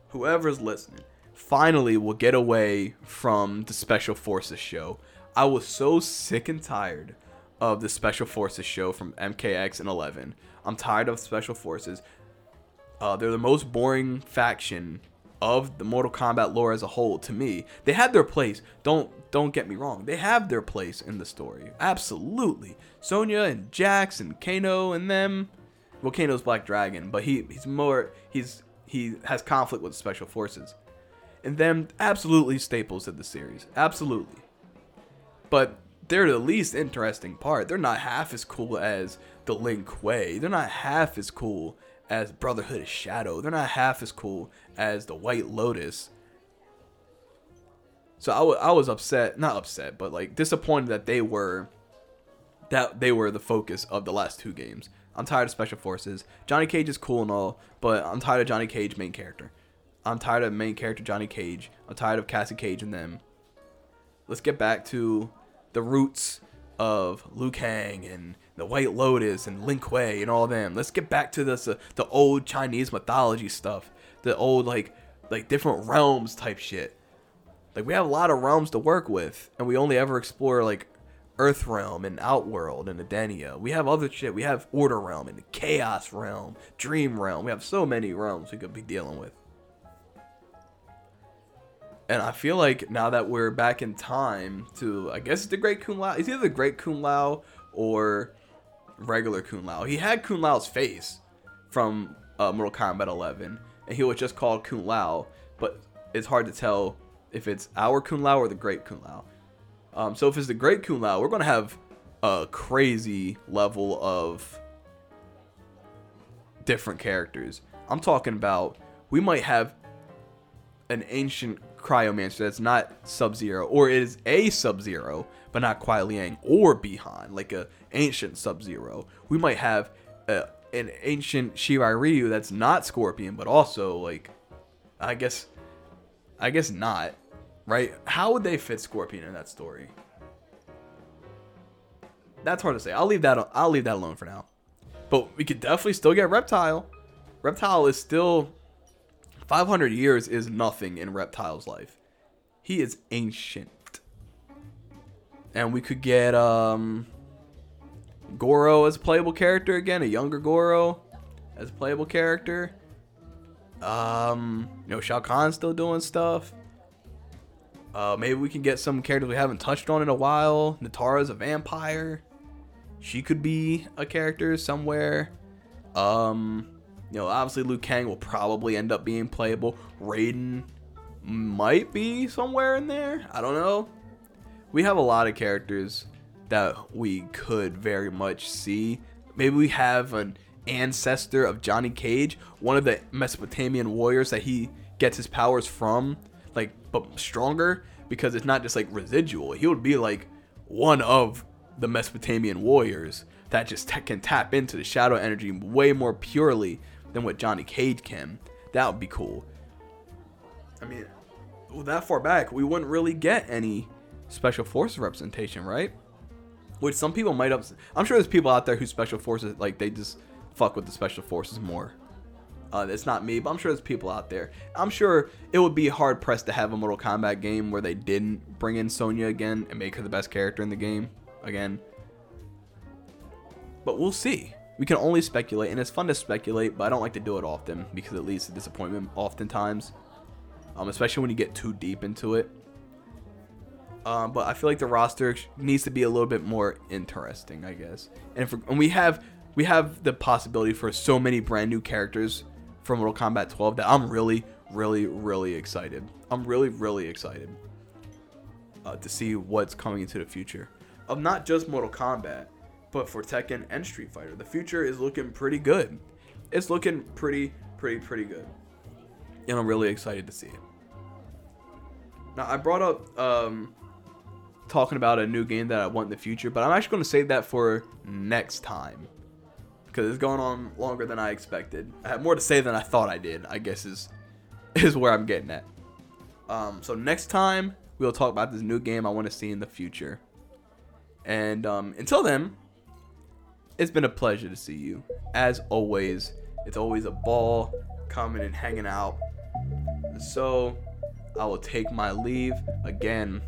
whoever's listening finally we'll get away from the Special Forces show. I was so sick and tired of the Special Forces show from MKX and 11. I'm tired of Special Forces. Uh, they're the most boring faction of the Mortal Kombat lore as a whole to me. They had their place. Don't don't get me wrong. They have their place in the story. Absolutely. Sonya and Jax and Kano and them. Well, Kano's Black Dragon, but he he's more he's he has conflict with special forces. And them absolutely staples of the series. Absolutely. But they're the least interesting part. They're not half as cool as the Lin Kuei. They're not half as cool as Brotherhood of Shadow. They're not half as cool as the White Lotus. So I, w- I was upset, not upset, but like disappointed that they were that they were the focus of the last two games. I'm tired of special forces. Johnny Cage is cool and all, but I'm tired of Johnny Cage main character. I'm tired of main character Johnny Cage. I'm tired of Cassie Cage and them. Let's get back to the roots of Liu Kang and the White Lotus and Lin Kuei and all them. Let's get back to this uh, the old Chinese mythology stuff, the old like like different realms type shit. Like we have a lot of realms to work with, and we only ever explore like Earth Realm and Outworld and Edenia. We have other shit. We have Order Realm and Chaos Realm, Dream Realm. We have so many realms we could be dealing with. And I feel like now that we're back in time to, I guess the Great Kung Lao. Is either the Great Kung Lao or regular Kung Lao. He had Kung Lao's face from uh, Mortal Kombat 11, and he was just called Kung Lao. But it's hard to tell if it's our Kung Lao or the Great Kung Lao. Um, so if it's the Great Kung Lao, we're gonna have a crazy level of different characters. I'm talking about we might have an ancient cryomancer that's not Sub Zero, or is a Sub Zero, but not Kuai Liang or Bi-Han, like a ancient Sub Zero. We might have a, an ancient Shirai Ryu that's not Scorpion, but also like, I guess, I guess not, right? How would they fit Scorpion in that story? That's hard to say. I'll leave that. I'll leave that alone for now. But we could definitely still get Reptile. Reptile is still 500 years is nothing in Reptile's life. He is ancient. And we could get um Goro as a playable character again, a younger Goro as a playable character. Um, you know, Shao Kahn's still doing stuff. Uh, maybe we can get some characters we haven't touched on in a while. Nitara's a vampire. She could be a character somewhere. Um, you know, obviously Liu Kang will probably end up being playable. Raiden might be somewhere in there. I don't know. We have a lot of characters that we could very much see. Maybe we have an ancestor of Johnny Cage, one of the Mesopotamian warriors that he gets his powers from, like but stronger because it's not just like residual. He would be like one of the Mesopotamian warriors that just t- can tap into the shadow energy way more purely than what Johnny Cage can. That would be cool. I mean, well, that far back, we wouldn't really get any special forces representation, right? Which some people might have. I'm sure there's people out there who special forces like they just fuck with the special forces more. Uh, it's not me, but I'm sure there's people out there. I'm sure it would be hard pressed to have a Mortal Kombat game where they didn't bring in Sonya again and make her the best character in the game again. But we'll see. We can only speculate, and it's fun to speculate, but I don't like to do it often because it leads to disappointment oftentimes, um, especially when you get too deep into it. Um, but I feel like the roster needs to be a little bit more interesting, I guess. And, and we have we have the possibility for so many brand new characters from Mortal Kombat 12 that I'm really, really, really excited. I'm really, really excited uh, to see what's coming into the future of not just Mortal Kombat, but for Tekken and Street Fighter. The future is looking pretty good. It's looking pretty, pretty, pretty good, and I'm really excited to see it. Now I brought up um, talking about a new game that I want in the future, but I'm actually going to save that for next time because it's going on longer than I expected. I have more to say than I thought I did. I guess is is where I'm getting at. Um, so next time we'll talk about this new game I want to see in the future. And um, until then, it's been a pleasure to see you. As always, it's always a ball coming and hanging out. So I will take my leave again.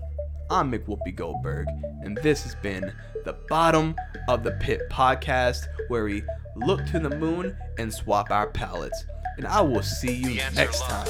I'm Mick Whoopi Goldberg, and this has been the Bottom of the Pit podcast, where we look to the moon and swap our palettes. And I will see you next time.